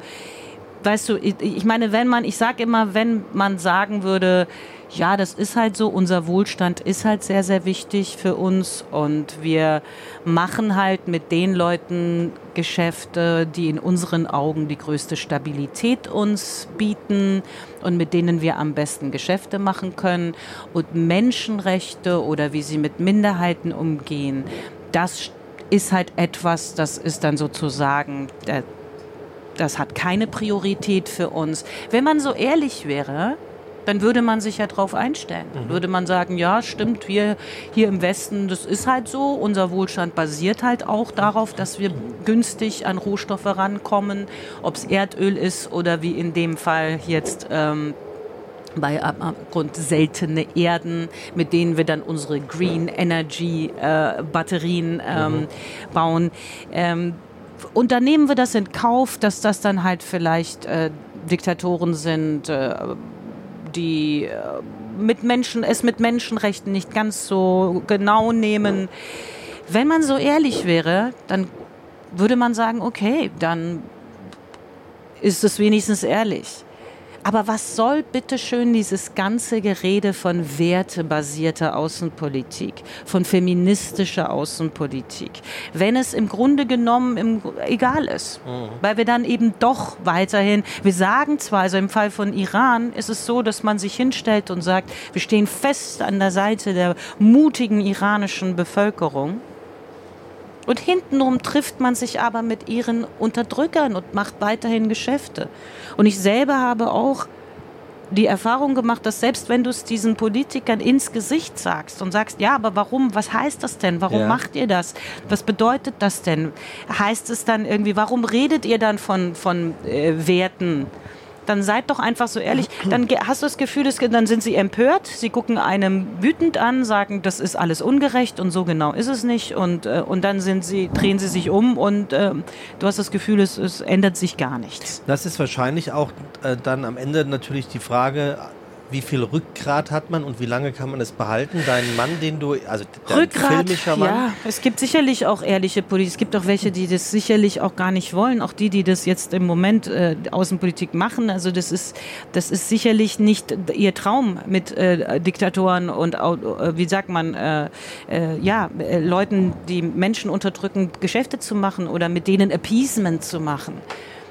weißt du, ich, meine, wenn man, ich sage immer, wenn man sagen würde, ja, das ist halt so, unser Wohlstand ist halt sehr, sehr wichtig für uns und wir machen halt mit den Leuten Geschäfte, die in unseren Augen die größte Stabilität uns bieten und mit denen wir am besten Geschäfte machen können. Und Menschenrechte oder wie sie mit Minderheiten umgehen, das ist halt etwas, das ist dann sozusagen das hat keine Priorität für uns. Wenn man so ehrlich wäre, dann würde man sich ja darauf einstellen. Mhm. Würde man sagen, ja, stimmt, wir hier im Westen, das ist halt so. Unser Wohlstand basiert halt auch darauf, dass wir günstig an Rohstoffe rankommen, ob es Erdöl ist oder wie in dem Fall jetzt ähm, bei Abgrund seltene Erden, mit denen wir dann unsere Green Energy äh, Batterien ähm, mhm. bauen. Ähm, und dann nehmen wir das in Kauf, dass das dann halt vielleicht äh, Diktatoren sind, äh, die äh, mit Menschen, es mit Menschenrechten nicht ganz so genau nehmen. Wenn man so ehrlich wäre, dann würde man sagen, okay, dann ist es wenigstens ehrlich. Aber was soll bitte schön dieses ganze Gerede von wertebasierter Außenpolitik, von feministischer Außenpolitik, wenn es im Grunde genommen im, egal ist, mhm. weil wir dann eben doch weiterhin, wir sagen zwar, also im Fall von Iran ist es so, dass man sich hinstellt und sagt, wir stehen fest an der Seite der mutigen iranischen Bevölkerung. Und hintenrum trifft man sich aber mit ihren Unterdrückern und macht weiterhin Geschäfte. Und ich selber habe auch die Erfahrung gemacht, dass selbst wenn du es diesen Politikern ins Gesicht sagst und sagst, ja, aber warum, was heißt das denn? Warum ja. macht ihr das? Was bedeutet das denn? Heißt es dann irgendwie, warum redet ihr dann von, von äh, Werten? Dann seid doch einfach so ehrlich. Dann hast du das Gefühl, dann sind sie empört, sie gucken einem wütend an, sagen, das ist alles ungerecht und so genau ist es nicht. Und, äh, und dann sind sie, drehen sie sich um und äh, du hast das Gefühl, es, es ändert sich gar nichts. Das ist wahrscheinlich auch äh, dann am Ende natürlich die Frage, wie viel Rückgrat hat man und wie lange kann man es behalten? Deinen Mann, den du, also dein Rückgrat, filmischer Mann? Ja, es gibt sicherlich auch ehrliche Politiker. Es gibt auch welche, die das sicherlich auch gar nicht wollen. Auch die, die das jetzt im Moment äh, Außenpolitik machen. Also das ist, das ist sicherlich nicht ihr Traum mit äh, Diktatoren und äh, wie sagt man, äh, äh, ja, äh, Leuten, die Menschen unterdrücken, Geschäfte zu machen oder mit denen Appeasement zu machen.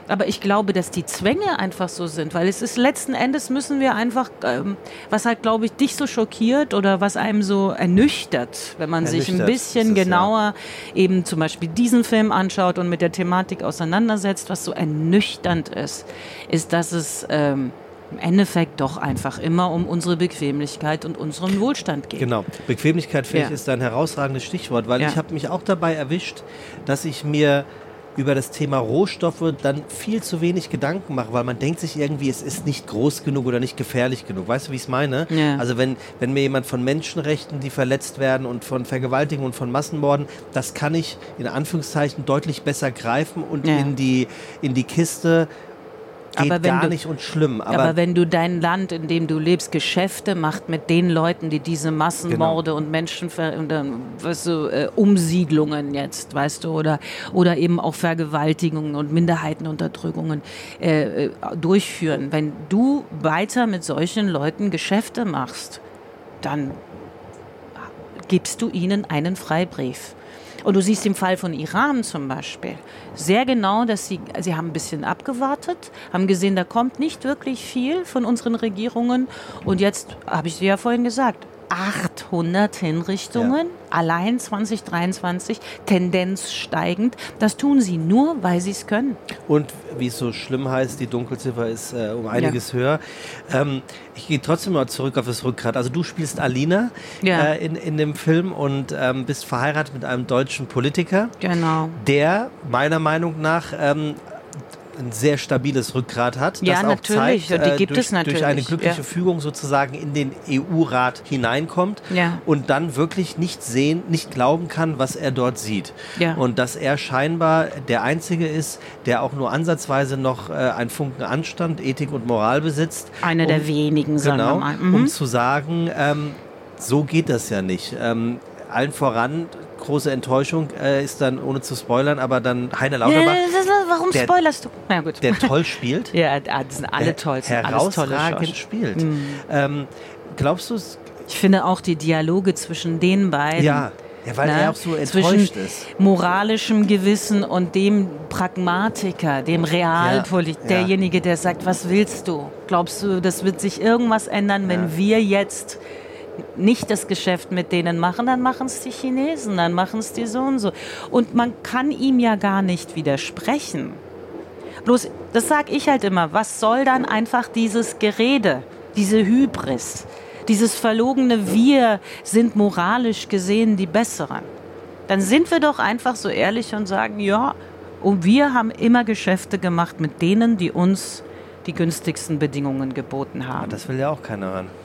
Aber ich glaube, dass die Zwänge einfach so sind, weil es ist letzten Endes müssen wir einfach, ähm, was halt, glaube ich, dich so schockiert oder was einem so ernüchtert, wenn man ernüchtert sich ein bisschen genauer ja. eben zum Beispiel diesen Film anschaut und mit der Thematik auseinandersetzt, was so ernüchternd ist, ist, dass es ähm, im Endeffekt doch einfach immer um unsere Bequemlichkeit und unseren Wohlstand geht. Genau. Bequemlichkeit, finde ja. ich, ist ein herausragendes Stichwort, weil ja. ich habe mich auch dabei erwischt, dass ich mir über das Thema Rohstoffe dann viel zu wenig Gedanken mache, weil man denkt sich irgendwie, es ist nicht groß genug oder nicht gefährlich genug. Weißt du, wie ich es meine? Ja. Also wenn, wenn mir jemand von Menschenrechten, die verletzt werden und von Vergewaltigung und von Massenmorden, das kann ich in Anführungszeichen deutlich besser greifen und ja. in, die, in die Kiste geht aber gar du, nicht und schlimm. Aber, aber, wenn du dein Land, in dem du lebst, Geschäfte macht mit den Leuten, die diese Massenmorde genau. und Menschenver und dann, weißt du, äh, Umsiedlungen jetzt, weißt du, oder, oder eben auch Vergewaltigungen und Minderheitenunterdrückungen äh, äh durchführen. Wenn du weiter mit solchen Leuten Geschäfte machst, dann gibst du ihnen einen Freibrief. Und du siehst im Fall von Iran zum Beispiel sehr genau, dass sie, sie haben ein bisschen abgewartet, haben gesehen, da kommt nicht wirklich viel von unseren Regierungen. Und jetzt habe ich dir ja vorhin gesagt, 800 Hinrichtungen, ja. allein 2023, Tendenz steigend. Das tun sie nur, weil sie es können. Und wie es so schlimm heißt, die Dunkelziffer ist äh, um einiges ja. höher. Ähm, ich gehe trotzdem mal zurück auf das Rückgrat. Also du spielst Alina ja. äh, in, in dem Film und ähm, bist verheiratet mit einem deutschen Politiker. Genau. Der meiner Meinung nach ähm, ein sehr stabiles Rückgrat hat. Ja, das auch natürlich. Zeigt, die äh, gibt durch, es natürlich. durch eine glückliche ja. Fügung sozusagen in den EU-Rat hineinkommt ja. und dann wirklich nicht sehen, nicht glauben kann, was er dort sieht. Ja. Und dass er scheinbar der Einzige ist, der auch nur ansatzweise noch äh, einen Funken Anstand, Ethik und Moral besitzt. Einer um, der wenigen, sagen genau, wir mal. Mhm. Um zu sagen, ähm, so geht das ja nicht. Ähm, allen voran große Enttäuschung äh, ist dann, ohne zu spoilern, aber dann Heiner Lauterbach. Ja, warum der, spoilerst du? Ja, gut. Der toll spielt. ja, das sind alle toll. Herausragend spielt. Mhm. Ähm, glaubst du es? Ich finde auch die Dialoge zwischen den beiden. Ja. Ja, weil Na, er auch so enttäuscht ist. moralischem Gewissen und dem Pragmatiker, dem Realpolitiker, ja, derjenige, der sagt, was willst du? Glaubst du, das wird sich irgendwas ändern, wenn ja. wir jetzt nicht das Geschäft mit denen machen, dann machen es die Chinesen, dann machen es die so und so. Und man kann ihm ja gar nicht widersprechen. Bloß, das sage ich halt immer, was soll dann einfach dieses Gerede, diese Hybris, dieses verlogene Wir sind moralisch gesehen die Besseren. Dann sind wir doch einfach so ehrlich und sagen, ja, und wir haben immer Geschäfte gemacht mit denen, die uns die günstigsten Bedingungen geboten haben. Das will ja auch keiner hören.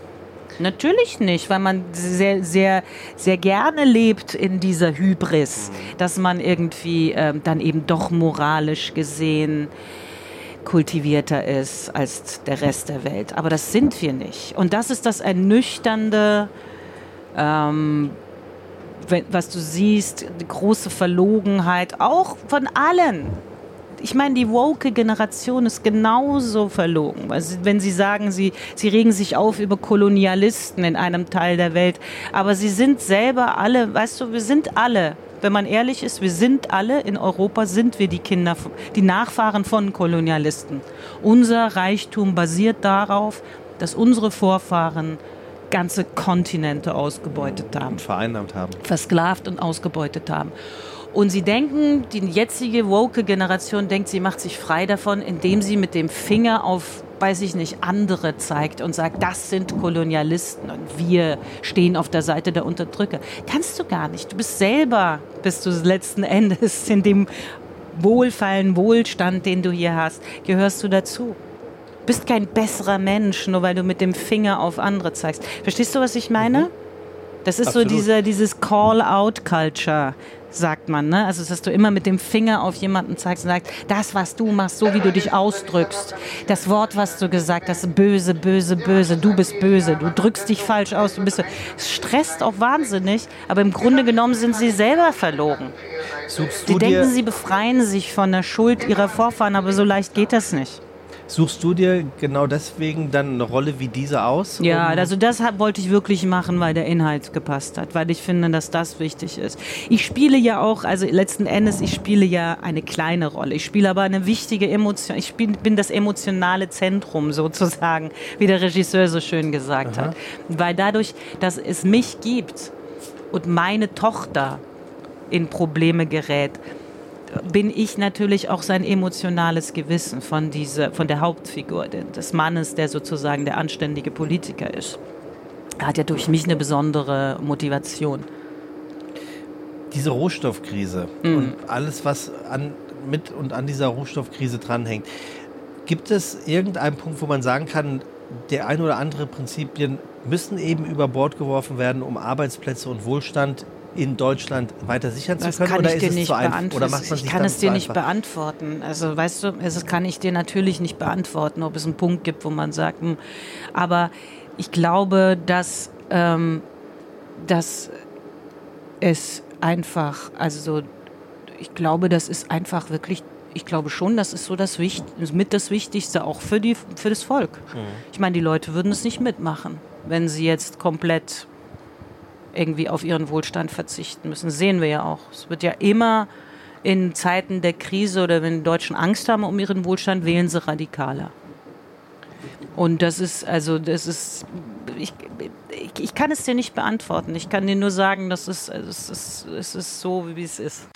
Natürlich nicht, weil man sehr, sehr, sehr gerne lebt in dieser Hybris, dass man irgendwie ähm, dann eben doch moralisch gesehen kultivierter ist als der Rest der Welt. Aber das sind wir nicht. Und das ist das Ernüchternde, ähm, was du siehst, die große Verlogenheit, auch von allen ich meine, die woke Generation ist genauso verlogen. Also wenn sie sagen, sie, sie regen sich auf über Kolonialisten in einem Teil der Welt, aber sie sind selber alle, weißt du, wir sind alle wenn man ehrlich ist, wir sind alle in Europa, sind wir die Kinder, die Nachfahren von Kolonialisten. Unser Reichtum basiert darauf, dass unsere Vorfahren ganze Kontinente ausgebeutet haben. Vereinnahmt haben. Versklavt und ausgebeutet haben. Und sie denken, die jetzige woke Generation denkt, sie macht sich frei davon, indem sie mit dem Finger auf, weiß ich nicht, andere zeigt und sagt, das sind Kolonialisten und wir stehen auf der Seite der Unterdrücker. Kannst du gar nicht. Du bist selber, bist du letzten Endes in dem Wohlfallen, Wohlstand, den du hier hast, gehörst du dazu Du bist kein besserer Mensch, nur weil du mit dem Finger auf andere zeigst. Verstehst du, was ich meine? Mhm. Das ist Absolut. so diese, dieses Call-out-Culture sagt man. Ne? Also, dass du immer mit dem Finger auf jemanden zeigst und sagst, das, was du machst, so wie du dich ausdrückst, das Wort, was du gesagt hast, böse, böse, böse, du bist böse, du drückst dich falsch aus, du bist. Es stresst auch wahnsinnig, aber im Grunde genommen sind sie selber verlogen. Suchst sie denken, sie befreien sich von der Schuld ihrer Vorfahren, aber so leicht geht das nicht. Suchst du dir genau deswegen dann eine Rolle wie diese aus? Ja, also das wollte ich wirklich machen, weil der Inhalt gepasst hat, weil ich finde, dass das wichtig ist. Ich spiele ja auch, also letzten Endes, ich spiele ja eine kleine Rolle. Ich spiele aber eine wichtige Emotion. Ich bin das emotionale Zentrum sozusagen, wie der Regisseur so schön gesagt Aha. hat. Weil dadurch, dass es mich gibt und meine Tochter in Probleme gerät, bin ich natürlich auch sein emotionales Gewissen von, diese, von der Hauptfigur des Mannes, der sozusagen der anständige Politiker ist. Er hat ja durch mich eine besondere Motivation. Diese Rohstoffkrise mhm. und alles, was an, mit und an dieser Rohstoffkrise dranhängt, gibt es irgendeinen Punkt, wo man sagen kann, der ein oder andere Prinzipien müssen eben über Bord geworfen werden, um Arbeitsplätze und Wohlstand in Deutschland weiter sichern das zu können? Kann oder ich dir nicht beantworten. ich kann es dir nicht beantworten. Also weißt du, das kann ich dir natürlich nicht beantworten, ob es einen Punkt gibt, wo man sagt, hm, aber ich glaube, dass, ähm, dass es einfach, also ich glaube, das ist einfach wirklich ich glaube schon, das ist so das Wicht mit das Wichtigste auch für, die, für das Volk. Mhm. Ich meine, die Leute würden es nicht mitmachen, wenn sie jetzt komplett irgendwie auf ihren Wohlstand verzichten müssen. Das sehen wir ja auch. Es wird ja immer in Zeiten der Krise oder wenn die Deutschen Angst haben um ihren Wohlstand, wählen sie radikaler. Und das ist, also, das ist, ich, ich ich kann es dir nicht beantworten. Ich kann dir nur sagen, dass es, es, ist, es ist so, wie es ist.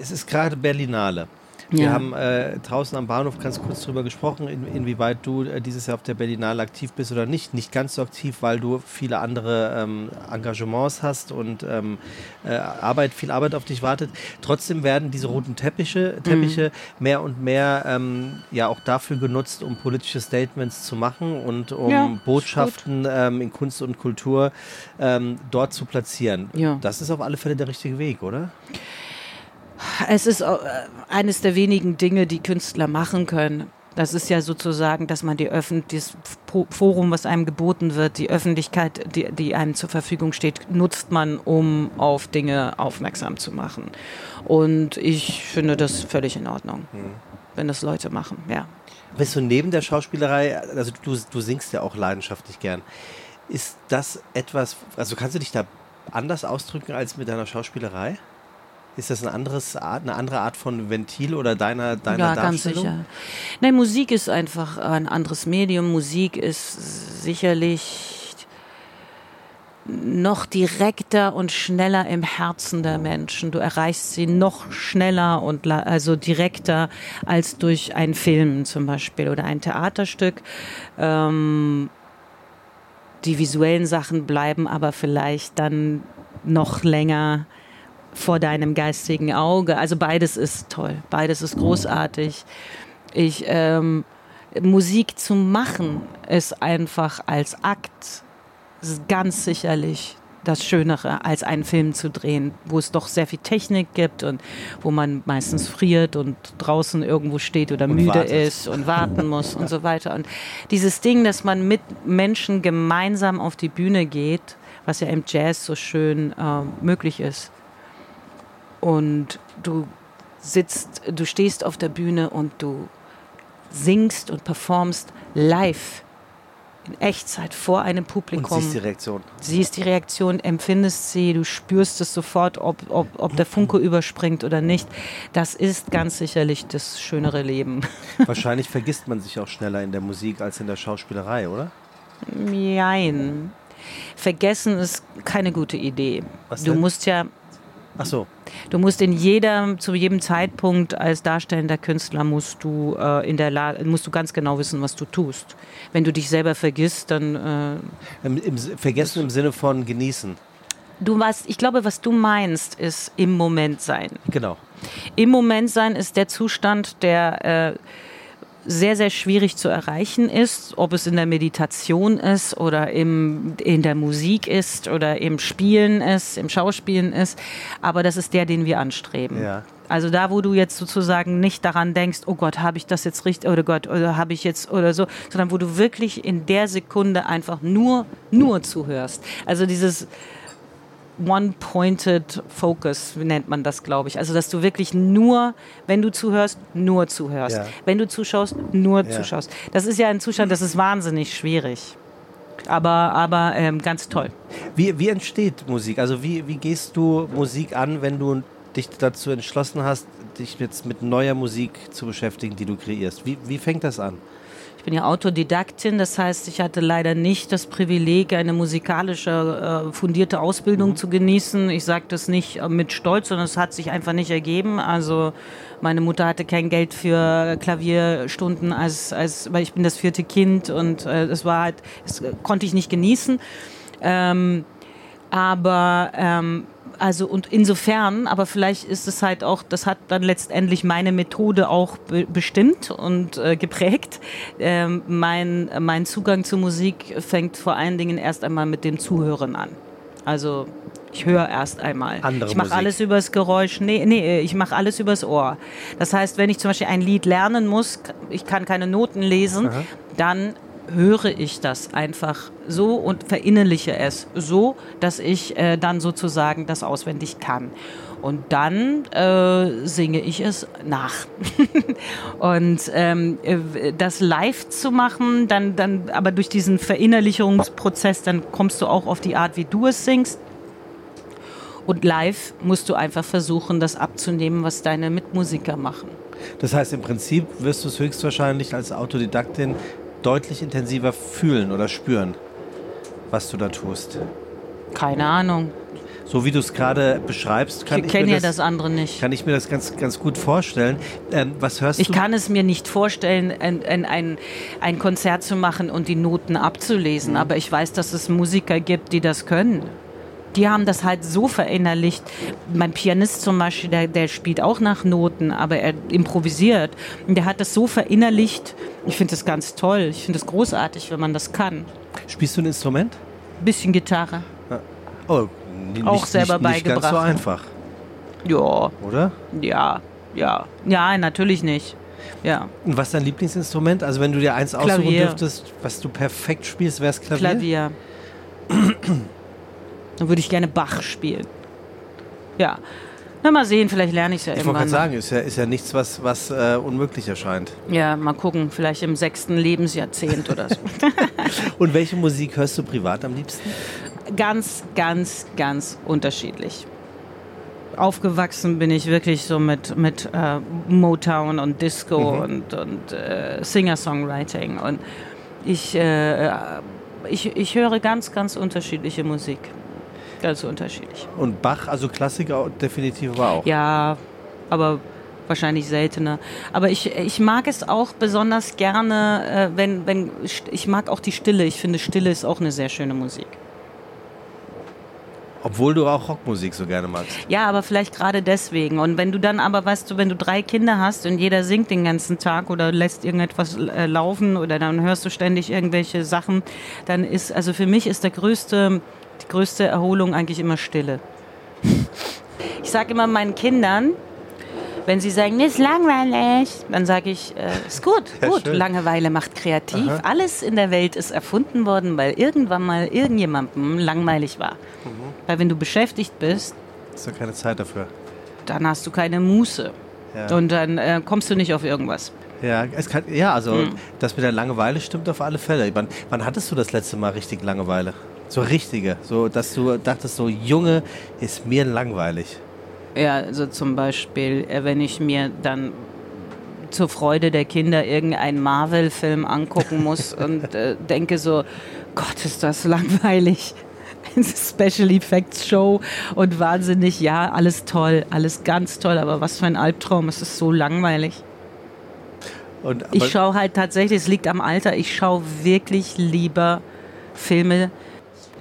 Es ist gerade Berlinale. Wir ja. haben äh, draußen am Bahnhof ganz kurz darüber gesprochen, in, inwieweit du äh, dieses Jahr auf der Berlinale aktiv bist oder nicht. Nicht ganz so aktiv, weil du viele andere ähm, Engagements hast und ähm, äh, Arbeit, viel Arbeit auf dich wartet. Trotzdem werden diese roten Teppiche, Teppiche mhm. mehr und mehr ähm, ja auch dafür genutzt, um politische Statements zu machen und um ja, Botschaften ähm, in Kunst und Kultur ähm, dort zu platzieren. Ja. Das ist auf alle Fälle der richtige Weg, oder? Es ist äh, eines der wenigen Dinge, die Künstler machen können. Das ist ja sozusagen, dass man die Öffentlich das Forum, was einem geboten wird, die Öffentlichkeit, die, die einem zur Verfügung steht, nutzt man, um auf Dinge aufmerksam zu machen. Und ich finde das völlig in Ordnung, mhm. wenn das Leute machen, ja. Bist du neben der Schauspielerei, also du, du singst ja auch leidenschaftlich gern, ist das etwas, also kannst du dich da anders ausdrücken als mit deiner Schauspielerei? Ist das eine, anderes Art, eine andere Art von Ventil oder deiner, deiner ja, Darstellung? ganz sicher. Nein, Musik ist einfach ein anderes Medium. Musik ist sicherlich noch direkter und schneller im Herzen der Menschen. Du erreichst sie noch schneller und also direkter als durch einen Film zum Beispiel oder ein Theaterstück. Ähm, die visuellen Sachen bleiben aber vielleicht dann noch länger vor deinem geistigen Auge. Also beides ist toll, beides ist großartig. Ich, ähm, Musik zu machen ist einfach als Akt ist ganz sicherlich das Schönere, als einen Film zu drehen, wo es doch sehr viel Technik gibt und wo man meistens friert und draußen irgendwo steht oder und müde wartet. ist und warten muss und so weiter. Und dieses Ding, dass man mit Menschen gemeinsam auf die Bühne geht, was ja im Jazz so schön äh, möglich ist, und du sitzt, du stehst auf der Bühne und du singst und performst live in Echtzeit vor einem Publikum. Und siehst die Reaktion. Siehst die Reaktion, empfindest sie, du spürst es sofort, ob, ob, ob der Funke überspringt oder nicht. Das ist ganz sicherlich das schönere Leben. Wahrscheinlich vergisst man sich auch schneller in der Musik als in der Schauspielerei, oder? Nein. Vergessen ist keine gute Idee. Was du musst ja Ach so. Du musst in jedem, zu jedem Zeitpunkt als darstellender Künstler musst du äh, in der Lage, musst du ganz genau wissen, was du tust. Wenn du dich selber vergisst, dann äh, Im, im, vergessen im Sinne von genießen. Du was, ich glaube, was du meinst, ist im Moment sein. Genau. Im Moment sein ist der Zustand, der äh, sehr, sehr schwierig zu erreichen ist, ob es in der Meditation ist oder im, in der Musik ist oder im Spielen ist, im Schauspielen ist. Aber das ist der, den wir anstreben. Ja. Also da, wo du jetzt sozusagen nicht daran denkst, oh Gott, habe ich das jetzt richtig oder Gott, oder habe ich jetzt oder so, sondern wo du wirklich in der Sekunde einfach nur, nur zuhörst. Also dieses, One-Pointed Focus nennt man das, glaube ich. Also, dass du wirklich nur, wenn du zuhörst, nur zuhörst. Ja. Wenn du zuschaust, nur ja. zuschaust. Das ist ja ein Zustand, das ist wahnsinnig schwierig. Aber, aber ähm, ganz toll. Wie, wie entsteht Musik? Also, wie, wie gehst du Musik an, wenn du dich dazu entschlossen hast, dich jetzt mit neuer Musik zu beschäftigen, die du kreierst? Wie, wie fängt das an? Bin ja Autodidaktin, das heißt, ich hatte leider nicht das Privileg, eine musikalische äh, fundierte Ausbildung mhm. zu genießen. Ich sage das nicht äh, mit Stolz, sondern es hat sich einfach nicht ergeben. Also meine Mutter hatte kein Geld für Klavierstunden, als, als, weil ich bin das vierte Kind und äh, es war halt, das konnte ich nicht genießen. Ähm, aber ähm, also und insofern, aber vielleicht ist es halt auch, das hat dann letztendlich meine Methode auch be bestimmt und äh, geprägt. Ähm, mein, mein Zugang zur Musik fängt vor allen Dingen erst einmal mit dem Zuhören an. Also ich höre erst einmal. Andere ich mache alles übers Geräusch. Nee, nee, ich mache alles übers Ohr. Das heißt, wenn ich zum Beispiel ein Lied lernen muss, ich kann keine Noten lesen, Aha. dann höre ich das einfach so und verinnerliche es so, dass ich äh, dann sozusagen das auswendig kann. Und dann äh, singe ich es nach. und ähm, äh, das live zu machen, dann, dann, aber durch diesen Verinnerlichungsprozess, dann kommst du auch auf die Art, wie du es singst. Und live musst du einfach versuchen, das abzunehmen, was deine Mitmusiker machen. Das heißt, im Prinzip wirst du es höchstwahrscheinlich als Autodidaktin deutlich intensiver fühlen oder spüren. was du da tust? Keine Ahnung. So wie du es gerade beschreibst, kann ich, ich, kenne mir ja das, das andere nicht. kann ich mir das ganz, ganz gut vorstellen. Ähm, was hörst Ich du? kann es mir nicht vorstellen, ein, ein, ein, ein Konzert zu machen und die Noten abzulesen. Mhm. Aber ich weiß, dass es Musiker gibt, die das können. Die haben das halt so verinnerlicht. Mein Pianist zum Beispiel, der, der spielt auch nach Noten, aber er improvisiert. Und der hat das so verinnerlicht. Ich finde das ganz toll. Ich finde es großartig, wenn man das kann. Spielst du ein Instrument? Bisschen Gitarre. Oh, n- Auch nicht, selber nicht, nicht ganz so beigebracht. einfach, Ja, oder? ja, ja. Ja, natürlich nicht. Ja, Und was ist dein Lieblingsinstrument? Also wenn du dir eins aussuchen Klavier. dürftest, was du perfekt spielst, wäre es Klavier? Klavier. Dann würde ich gerne Bach spielen. Ja. Na, mal sehen, vielleicht lerne ich es ja Ich wollte irgendwann. gerade sagen, ist ja, ist ja nichts, was, was äh, unmöglich erscheint. Ja, mal gucken, vielleicht im sechsten Lebensjahrzehnt oder so. Und welche Musik hörst du privat am liebsten? ganz, ganz, ganz unterschiedlich. Aufgewachsen bin ich wirklich so mit, mit äh, Motown und Disco Mhm. und, und äh, Singer-Songwriting. Und ich, äh, ich, ich höre ganz, ganz unterschiedliche Musik. Ganz unterschiedlich. Und Bach, also Klassiker definitiv aber auch. Ja, aber wahrscheinlich seltener. Aber ich, ich mag es auch besonders gerne, äh, wenn, wenn ich mag auch die Stille. Ich finde, Stille ist auch eine sehr schöne Musik. Obwohl du auch Rockmusik so gerne magst. Ja, aber vielleicht gerade deswegen. Und wenn du dann aber, weißt du, wenn du drei Kinder hast und jeder singt den ganzen Tag oder lässt irgendetwas äh, laufen oder dann hörst du ständig irgendwelche Sachen, dann ist, also für mich ist der größte, die größte Erholung eigentlich immer Stille. Ich sage immer meinen Kindern, wenn sie sagen, ist langweilig, dann sage ich, äh, ist gut, Ja, gut, schön. Langeweile macht kreativ. Aha. Alles in der Welt ist erfunden worden, weil irgendwann mal irgendjemandem langweilig war. Mhm. Weil wenn du beschäftigt bist, Hast du keine Zeit dafür. dann hast du keine Muße. Ja, Und dann äh, kommst du nicht auf irgendwas. ja, es kann, ja also Hm. das mit der Langeweile stimmt auf alle Fälle. Wann, wann hattest du das letzte Mal richtig Langeweile? So richtige, so dass du dachtest, so Junge, ist mir langweilig. Ja, also zum Beispiel, äh, wenn ich mir dann zur Freude der Kinder irgendeinen Marvel-Film angucken muss und äh, denke so, Gott, ist das langweilig. Eine Special Effects Show und wahnsinnig, ja, alles toll, alles ganz toll, aber was für ein Albtraum, es ist so langweilig. Und, Ich schaue halt tatsächlich, es liegt am Alter, ich schaue wirklich lieber Filme.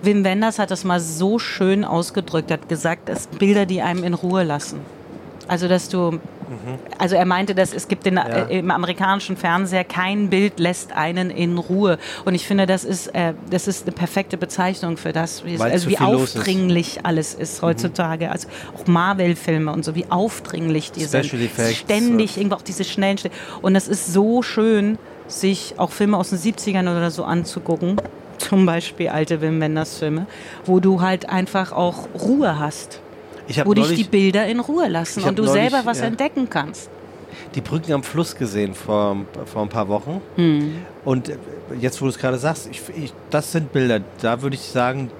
Wim Wenders hat das mal so schön ausgedrückt, hat gesagt, es Bilder, die einem in Ruhe lassen. Also, dass du, also er meinte, dass es gibt den, Ja. äh, im amerikanischen Fernseher kein Bild lässt einen in Ruhe. Und ich finde, das ist, äh, das ist eine perfekte Bezeichnung für das, wie, es, also wie aufdringlich alles ist heutzutage. Also auch Marvel-Filme und so, wie aufdringlich die Special sind. Effects Ständig, irgendwo auch diese schnellen. Und es ist so schön, sich auch Filme aus den 70ern oder so anzugucken. Zum Beispiel alte Wim Wenders Filme, wo du halt einfach auch Ruhe hast. Wo dich die neulich Bilder in Ruhe lassen und du neulich, selber was ja. entdecken kannst. die Brücken am Fluss gesehen vor, vor ein paar Wochen. Hm. Und äh, jetzt, wo du es gerade sagst, ich, ich, das sind Bilder, da würde ich sagen,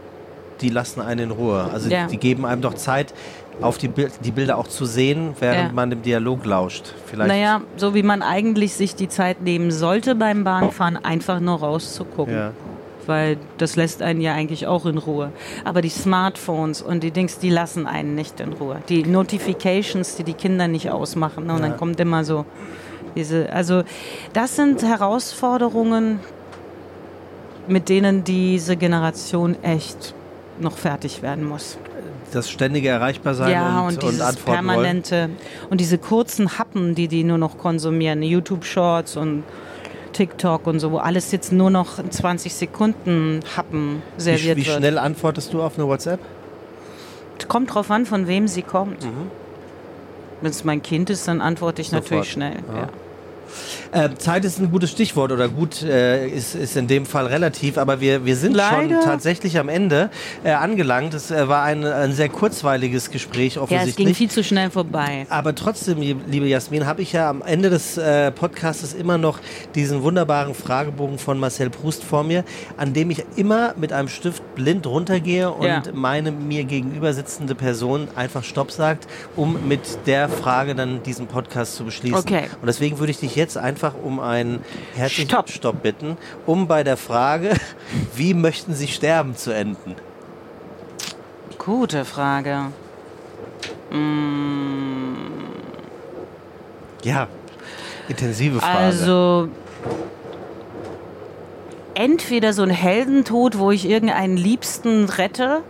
die lassen einen in Ruhe. Also Ja. die geben einem doch Zeit, auf die, die Bilder auch zu sehen, während Ja. man dem Dialog lauscht. Vielleicht. Naja, so wie man eigentlich sich die Zeit nehmen sollte beim Bahnfahren, einfach nur rauszugucken. Ja. Weil das lässt einen ja eigentlich auch in Ruhe. Aber die Smartphones und die Dings, die lassen einen nicht in Ruhe. Die Notifications, die die Kinder nicht ausmachen. Ne? Und Ja. dann kommt immer so diese. Also, das sind Herausforderungen, mit denen diese Generation echt noch fertig werden muss. Das ständige Erreichbarsein ja, und, und, dieses antworten wollen. permanente und diese kurzen Happen, die die nur noch konsumieren, YouTube-Shorts und TikTok und so, wo alles jetzt nur noch in 20 Sekunden Happen Wie, serviert wie wird. schnell antwortest du auf eine WhatsApp? Kommt drauf an, von wem sie kommt. Mhm. Wenn es mein Kind ist, dann antworte ich Sofort. natürlich schnell. Ja. Ja. Äh, Zeit ist ein gutes Stichwort oder gut äh, ist, ist in dem Fall relativ, aber wir, wir sind Leider. schon tatsächlich am Ende äh, angelangt. Es äh, war ein, ein sehr kurzweiliges Gespräch ja, es offensichtlich. ging viel zu schnell vorbei. Aber trotzdem, liebe Jasmin, habe ich ja am Ende des äh, Podcastes immer noch diesen wunderbaren Fragebogen von Marcel Proust vor mir, an dem ich immer mit einem Stift blind runtergehe und Ja. meine mir gegenüber sitzende Person einfach Stopp sagt, um mit der Frage dann diesen Podcast zu beschließen. Okay. Und deswegen würde ich dich dich jetzt einfach um einen herzlichen Stopp. Stopp bitten, um bei der Frage, wie möchten Sie sterben, zu enden. Gute Frage. Mm. Ja, intensive Frage. Also entweder so ein Heldentod, wo ich irgendeinen Liebsten rette,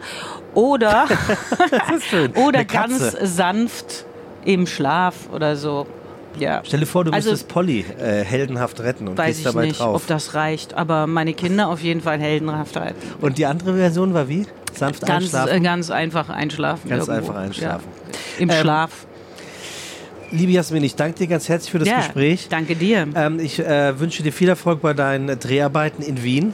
oder, oder ganz sanft im Schlaf oder so. Ja. Stell dir vor, du also, müsstest Polly äh, heldenhaft retten und weiß gehst dabei nicht, drauf. ob das reicht, aber meine Kinder auf jeden Fall heldenhaft retten. Und die andere Version war wie? Sanft ganz, einschlafen? Äh, ganz einfach einschlafen. Ganz irgendwo. einfach einschlafen. Ja. Im ähm, Schlaf. Liebe Jasmin, ich danke dir ganz herzlich für das ja, Gespräch. Danke dir. Ähm, ich äh, wünsche dir viel Erfolg bei deinen Dreharbeiten in Wien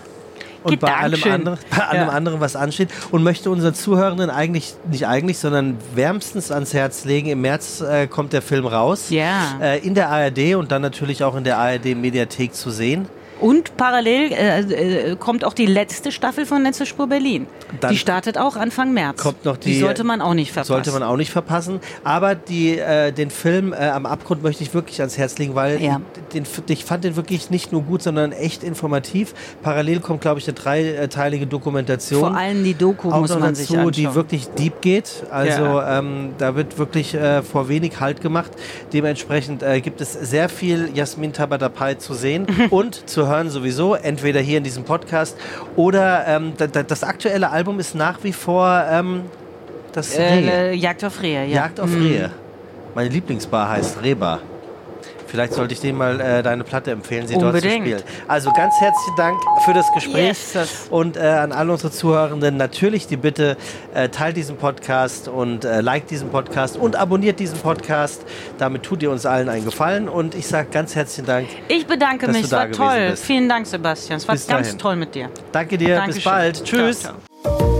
und bei allem, anderen, bei allem ja. anderen, was ansteht. Und möchte unseren Zuhörenden eigentlich, nicht eigentlich, sondern wärmstens ans Herz legen. Im März äh, kommt der Film raus. Ja. Äh, in der ARD und dann natürlich auch in der ARD-Mediathek zu sehen. Und parallel äh, äh, kommt auch die letzte Staffel von Letzte Spur Berlin. Dann die startet auch Anfang März. Kommt noch die, die sollte man auch nicht verpassen. Sollte man auch nicht verpassen. Aber die, äh, den Film äh, am Abgrund möchte ich wirklich ans Herz legen, weil ja. den, ich fand den wirklich nicht nur gut, sondern echt informativ. Parallel kommt, glaube ich, eine dreiteilige Dokumentation. Vor allem die Doku auch muss man dazu, sich anschauen. die wirklich deep geht. Also ja. ähm, da wird wirklich äh, vor wenig Halt gemacht. Dementsprechend äh, gibt es sehr viel Jasmin Tabatapai zu sehen und zu hören sowieso entweder hier in diesem Podcast oder ähm, das aktuelle Album ist nach wie vor ähm, das Äh, Jagd auf Rehe, ja. Jagd auf mhm. Rehe. Meine Lieblingsbar heißt Reba. Vielleicht sollte ich dir mal äh, deine Platte empfehlen, sie Unbedingt. dort zu spielen. Also ganz herzlichen Dank für das Gespräch yes. und äh, an alle unsere Zuhörenden natürlich die Bitte, äh, teilt diesen Podcast und äh, liked diesen Podcast und abonniert diesen Podcast. Damit tut ihr uns allen einen Gefallen und ich sage ganz herzlichen Dank. Ich bedanke mich, es war toll. Vielen Dank, Sebastian. Es war ganz toll mit dir. Danke dir, Dankeschön. bis bald. Tschüss. Ciao, ciao.